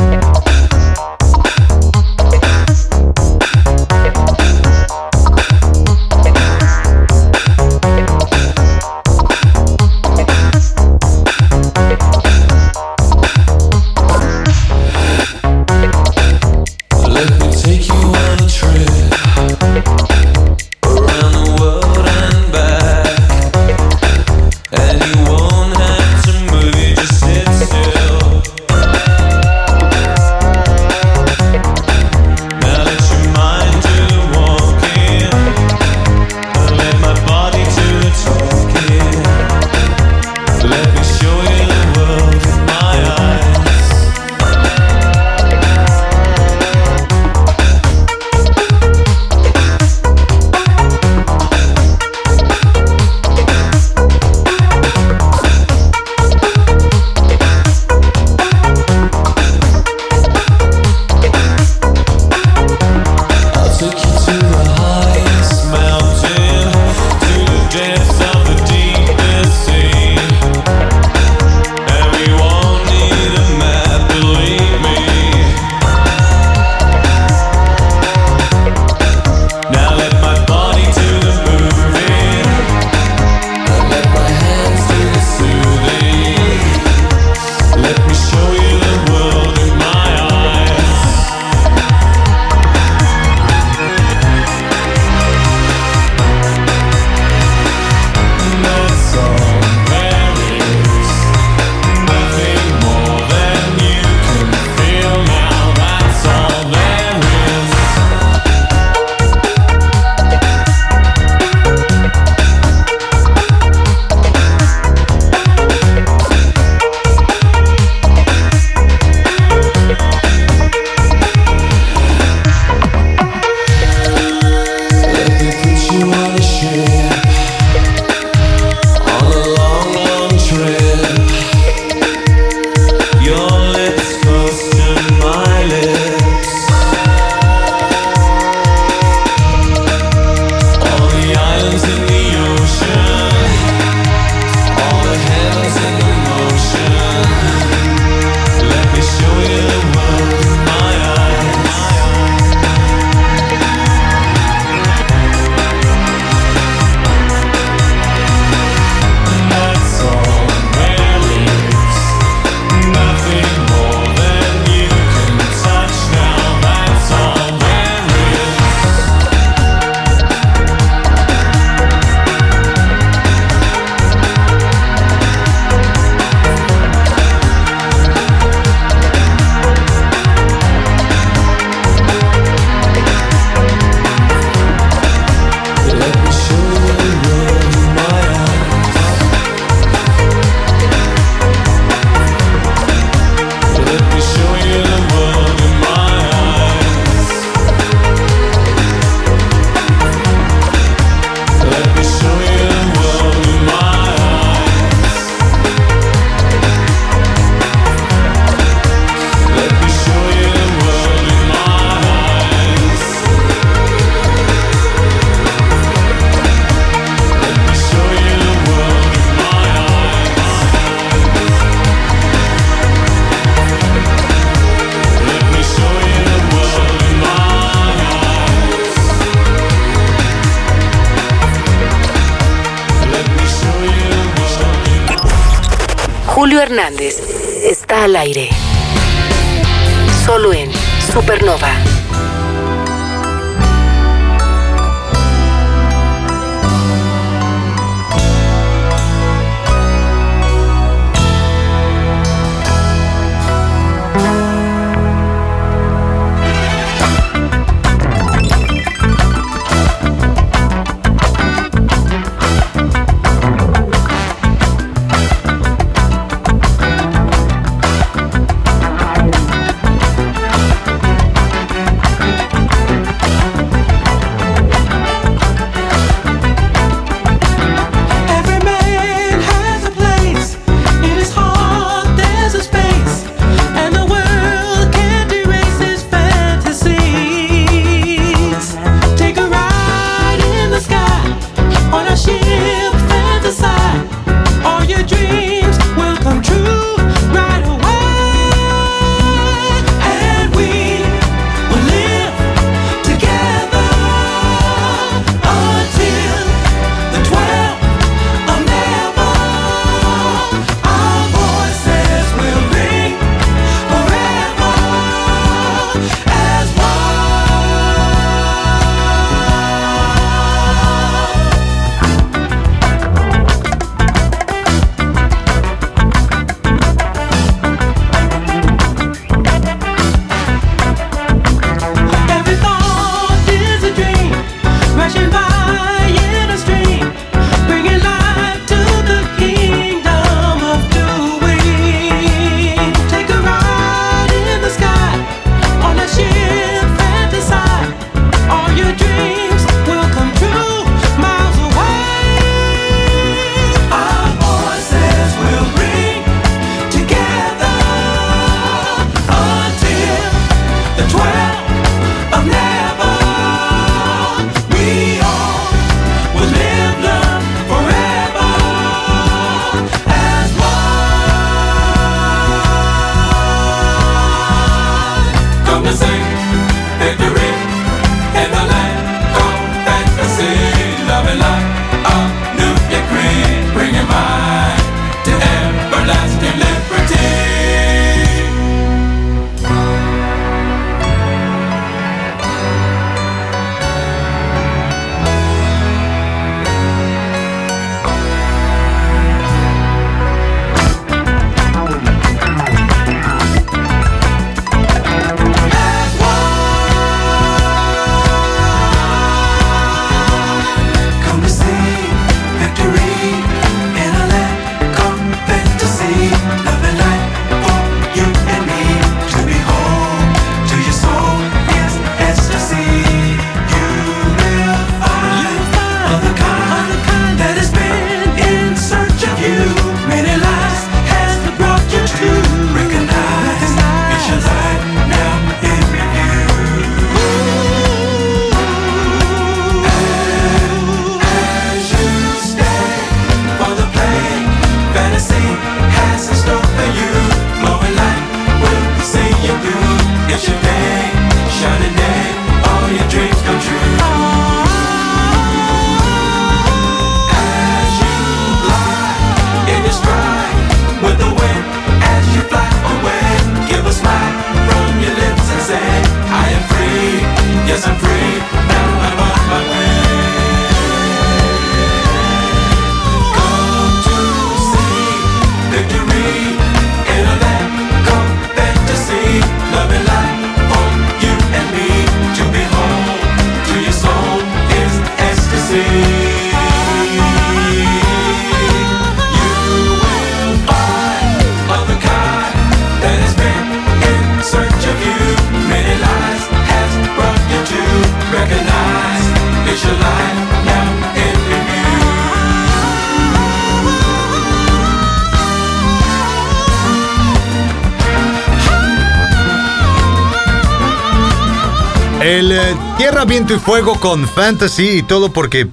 Viento y Fuego con Fantasy y todo porque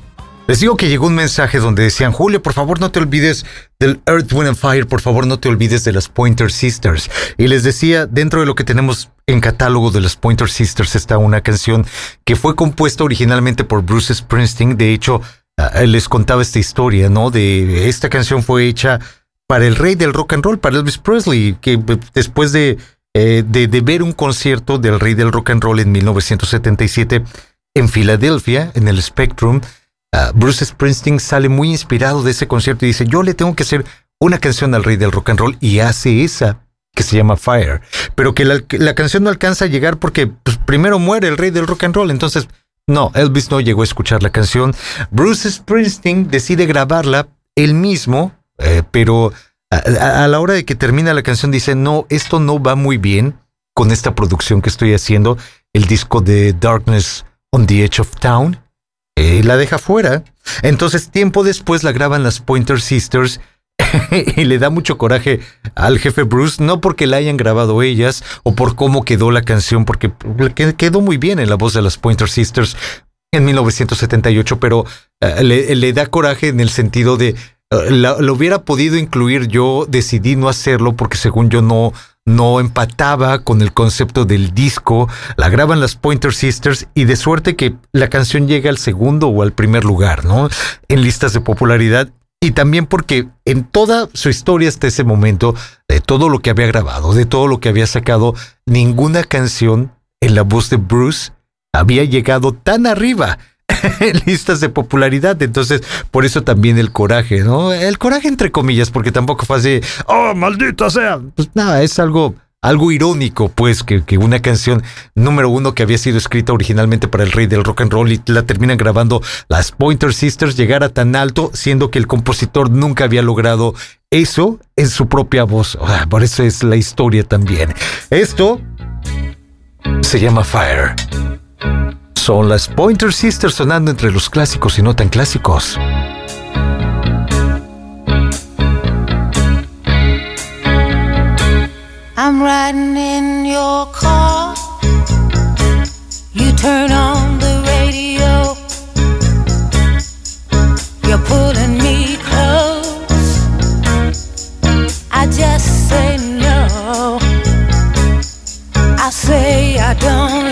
les digo que llegó un mensaje donde decían, Julio, por favor no te olvides del Earth, Wind and Fire, por favor no te olvides de las Pointer Sisters. Y les decía, dentro de lo que tenemos en catálogo de las Pointer Sisters está una canción que fue compuesta originalmente por Bruce Springsteen. De hecho, ah, les contaba esta historia, ¿no? De esta canción fue hecha para el rey del rock and roll, para Elvis Presley, que eh, después de, eh, de, de ver un concierto del rey del rock and roll en 1977 en Filadelfia, en el Spectrum, ah, Bruce Springsteen sale muy inspirado de ese concierto y dice, yo le tengo que hacer una canción al rey del rock and roll y hace esa que se llama Fire, pero que la, canción no alcanza a llegar porque pues, primero muere el rey del rock and roll, entonces no, Elvis no llegó a escuchar la canción. Bruce Springsteen decide grabarla él mismo, eh, pero a la hora de que termina la canción dice, no, esto no va muy bien con esta producción que estoy haciendo, el disco de Darkness on the Edge of Town, eh, la deja fuera. Entonces tiempo después la graban las Pointer Sisters <laughs> y le da mucho coraje al jefe Bruce, no porque la hayan grabado ellas o por cómo quedó la canción, porque que- quedó muy bien en la voz de las Pointer Sisters en 1978, pero eh, le, le da coraje en el sentido de eh, lo hubiera podido incluir yo, decidí no hacerlo porque según yo no no empataba con el concepto del disco, la graban las Pointer Sisters y de suerte que la canción llega al segundo o al primer lugar, ¿no? En listas de popularidad y también porque en toda su historia hasta ese momento, de todo lo que había grabado, de todo lo que había sacado, ninguna canción en la voz de Bruce había llegado tan arriba <laughs> listas de popularidad. Entonces, por eso también el coraje, ¿no? El coraje entre comillas, porque tampoco fue así, oh, maldita sea. Pues nada, es algo, algo irónico, pues, que, que una canción número uno que había sido escrita originalmente para el rey del rock and roll y la terminan grabando las Pointer Sisters llegara tan alto, siendo que el compositor nunca había logrado eso en su propia voz. Por eso es la historia también. Esto se llama Fire. Son las Pointer Sisters sonando entre los clásicos y no tan clásicos. I'm riding in your car. You turn on the radio. You're pulling me close. I just say no. I say I don't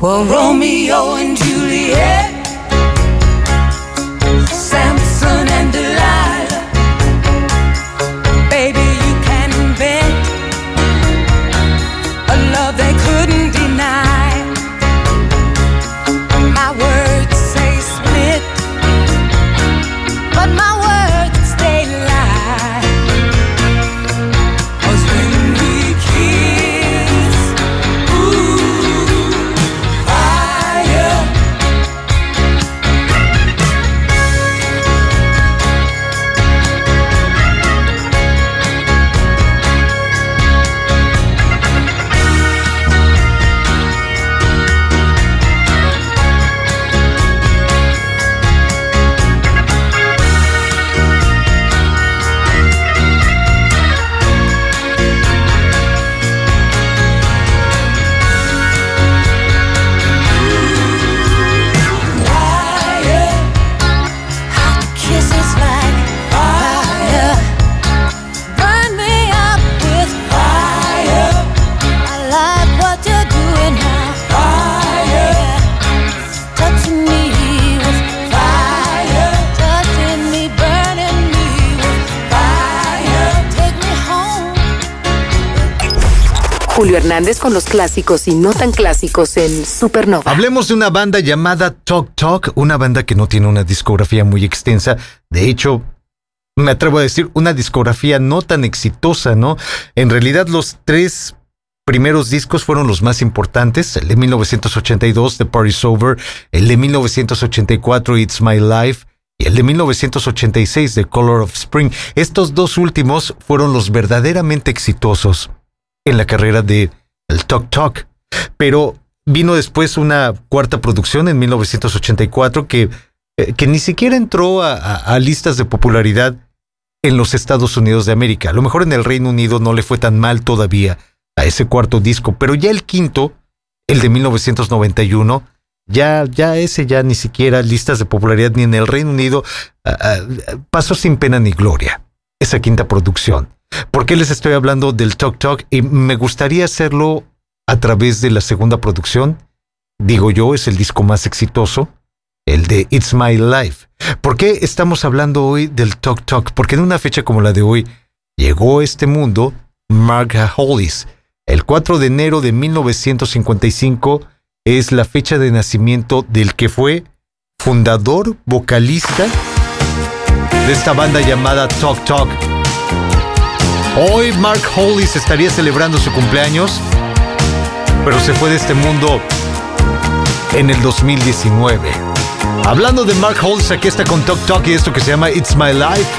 Well, Romeo and Juliet, Con los clásicos y no tan clásicos en Supernova. Hablemos de una banda llamada Talk Talk, una banda que no tiene una discografía muy extensa. De hecho, me atrevo a decir, una discografía no tan exitosa, ¿no? En realidad, los tres primeros discos fueron los más importantes. El de 1982, The Party's Over. El de 1984, It's My Life. Y el de 1986, The Color of Spring. Estos dos últimos fueron los verdaderamente exitosos en la carrera de el Talk Talk. Pero vino después una cuarta producción en 1984 que, eh, que ni siquiera entró a, listas de popularidad en los Estados Unidos de América. A lo mejor en el Reino Unido no le fue tan mal todavía a ese cuarto disco, pero ya el quinto, el de 1991, ya, ya ese ya ni siquiera listas de popularidad ni en el Reino Unido pasó sin pena ni gloria. Esa quinta producción. ¿Por qué les estoy hablando del Talk Talk? Y me gustaría hacerlo a través de la segunda producción. Digo yo, es el disco más exitoso, el de It's My Life. ¿Por qué estamos hablando hoy del Talk Talk? Porque en una fecha como la de hoy llegó a este mundo Mark Hollis. El 4 de enero de 1955 es la fecha de nacimiento del que fue fundador, vocalista de esta banda llamada Talk Talk. Hoy Mark Hollis estaría celebrando su cumpleaños, pero se fue de este mundo en el 2019. Hablando de Mark Hollis, aquí está con Talk Talk y esto que se llama It's My Life.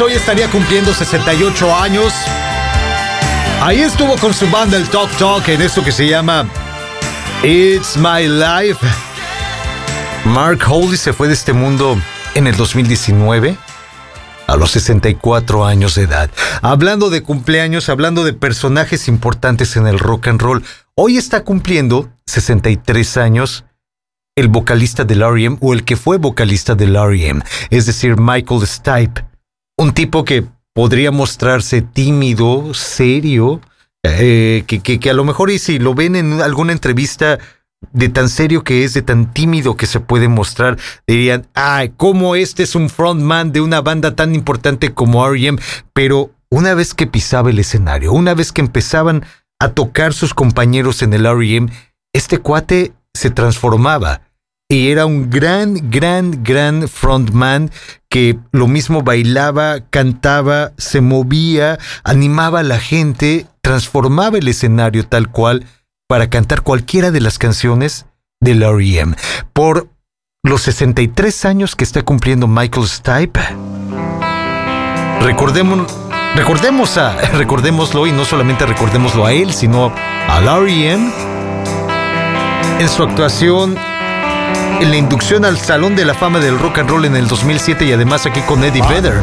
Hollis hoy estaría cumpliendo 68 años. Ahí estuvo con su banda el Talk Talk en esto que se llama It's My Life. Mark Holy se fue de este mundo en el 2019 a los 64 años de edad. Hablando de cumpleaños, hablando de personajes importantes en el rock and roll, hoy está cumpliendo 63 años el vocalista del R.E.M. o el que fue vocalista del R.E.M., es decir, Michael Stipe, un tipo que podría mostrarse tímido, serio, eh, que, que, a lo mejor y si lo ven en alguna entrevista de tan serio que es, de tan tímido que se puede mostrar, dirían, ay, ¿cómo este es un frontman de una banda tan importante como R.E.M.? Pero una vez que pisaba el escenario, una vez que empezaban a tocar sus compañeros en el R.E.M., este cuate se transformaba y era un gran, gran, gran frontman que lo mismo bailaba, cantaba, se movía, animaba a la gente, transformaba el escenario tal cual para cantar cualquiera de las canciones del R.E.M. Por los 63 años que está cumpliendo Michael Stipe, recordemos, recordemos a, <laughs> recordémoslo y no solamente recordémoslo a él, sino al R.E.M. en su actuación la inducción al Salón de la Fama del Rock and Roll en el 2007 y además aquí con Eddie Vedder.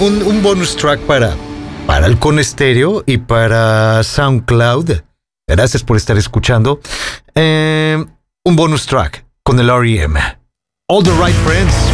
un, bonus track para, para el Conestereo y para SoundCloud. Gracias por estar escuchando. Eh, un bonus track con el REM. All the right friends.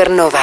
Supernova.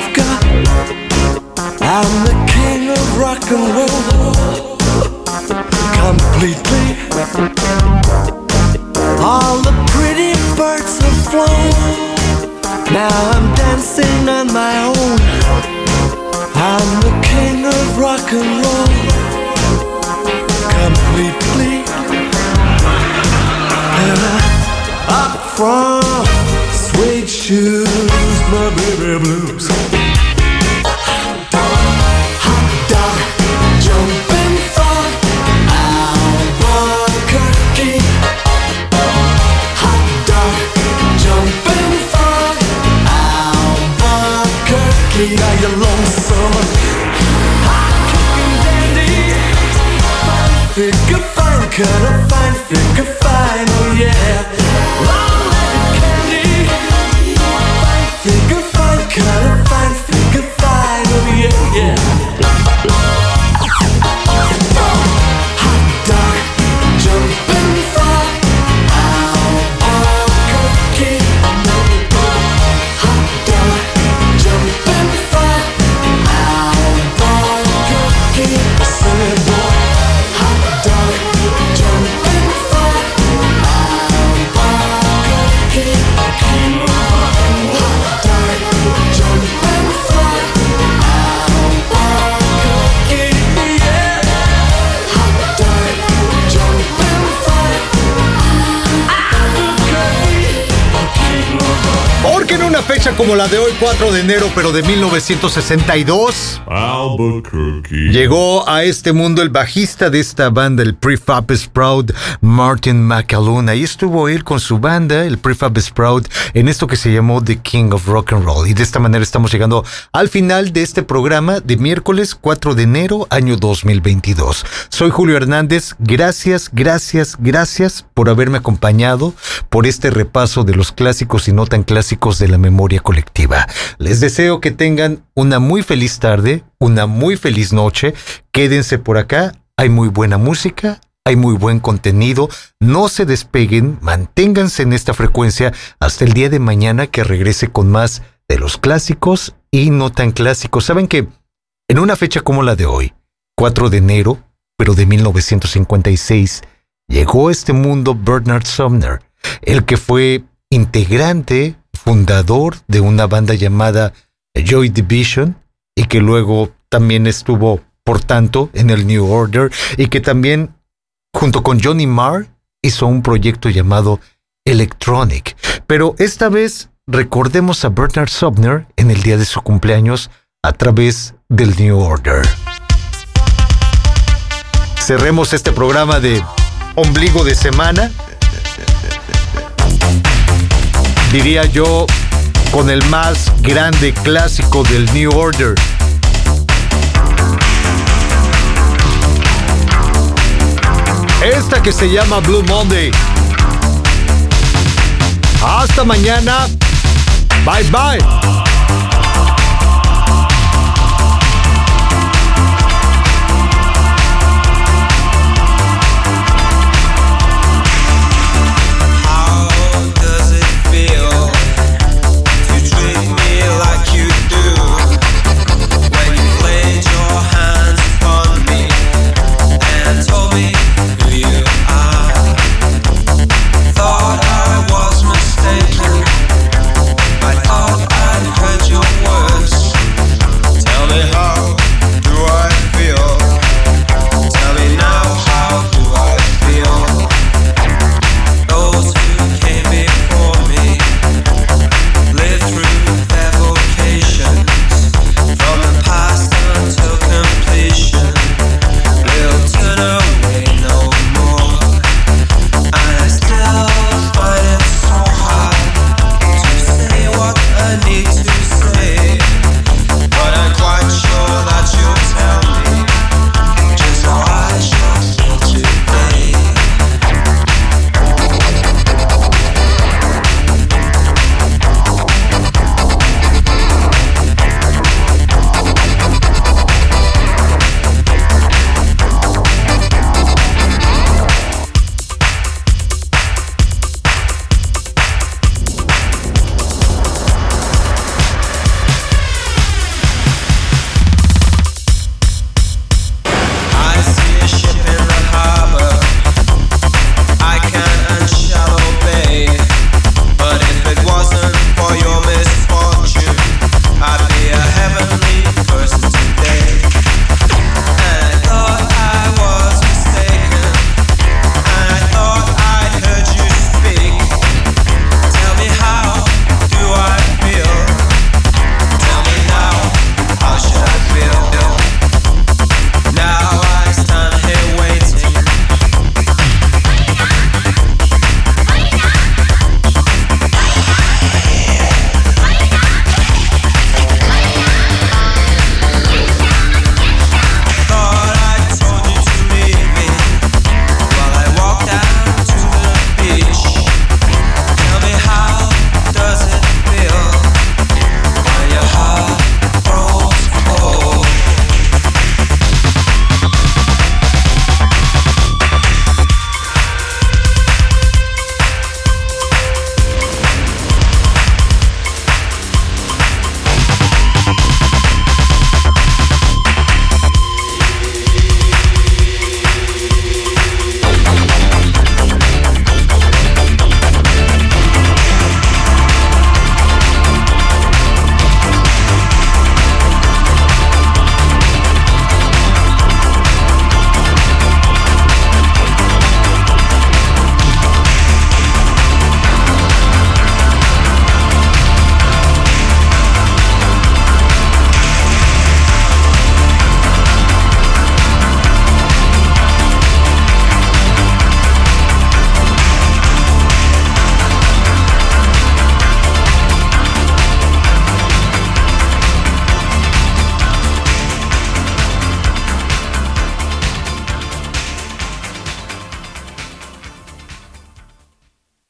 I've got. Como la de hoy, 4 de enero, pero de 1962, Albuquerque. Llegó a este mundo el bajista de esta banda, el Prefab Sprout, Martin McAloon. Ahí estuvo él con su banda, el Prefab Sprout, en esto que se llamó The King of Rock and Roll. Y de esta manera estamos llegando al final de este programa de miércoles 4 de enero, año 2022. Soy Julio Hernández. Gracias, gracias, gracias por haberme acompañado por este repaso de los clásicos y no tan clásicos de la memoria colectiva. Les deseo que tengan una muy feliz tarde, una muy feliz noche. Quédense por acá. Hay muy buena música, hay muy buen contenido. No se despeguen, manténganse en esta frecuencia hasta el día de mañana que regrese con más de los clásicos y no tan clásicos. Saben que en una fecha como la de hoy, 4 de enero, pero de 1956, llegó a este mundo Bernard Sumner, el que fue integrante, fundador de una banda llamada Joy Division y que luego también estuvo, por tanto, en el New Order y que también, junto con Johnny Marr, hizo un proyecto llamado Electronic. Pero esta vez recordemos a Bernard Sumner en el día de su cumpleaños a través del New Order. Cerremos este programa de ombligo de semana. Diría yo con el más grande clásico del New Order. Esta que se llama Blue Monday. Hasta mañana. Bye bye.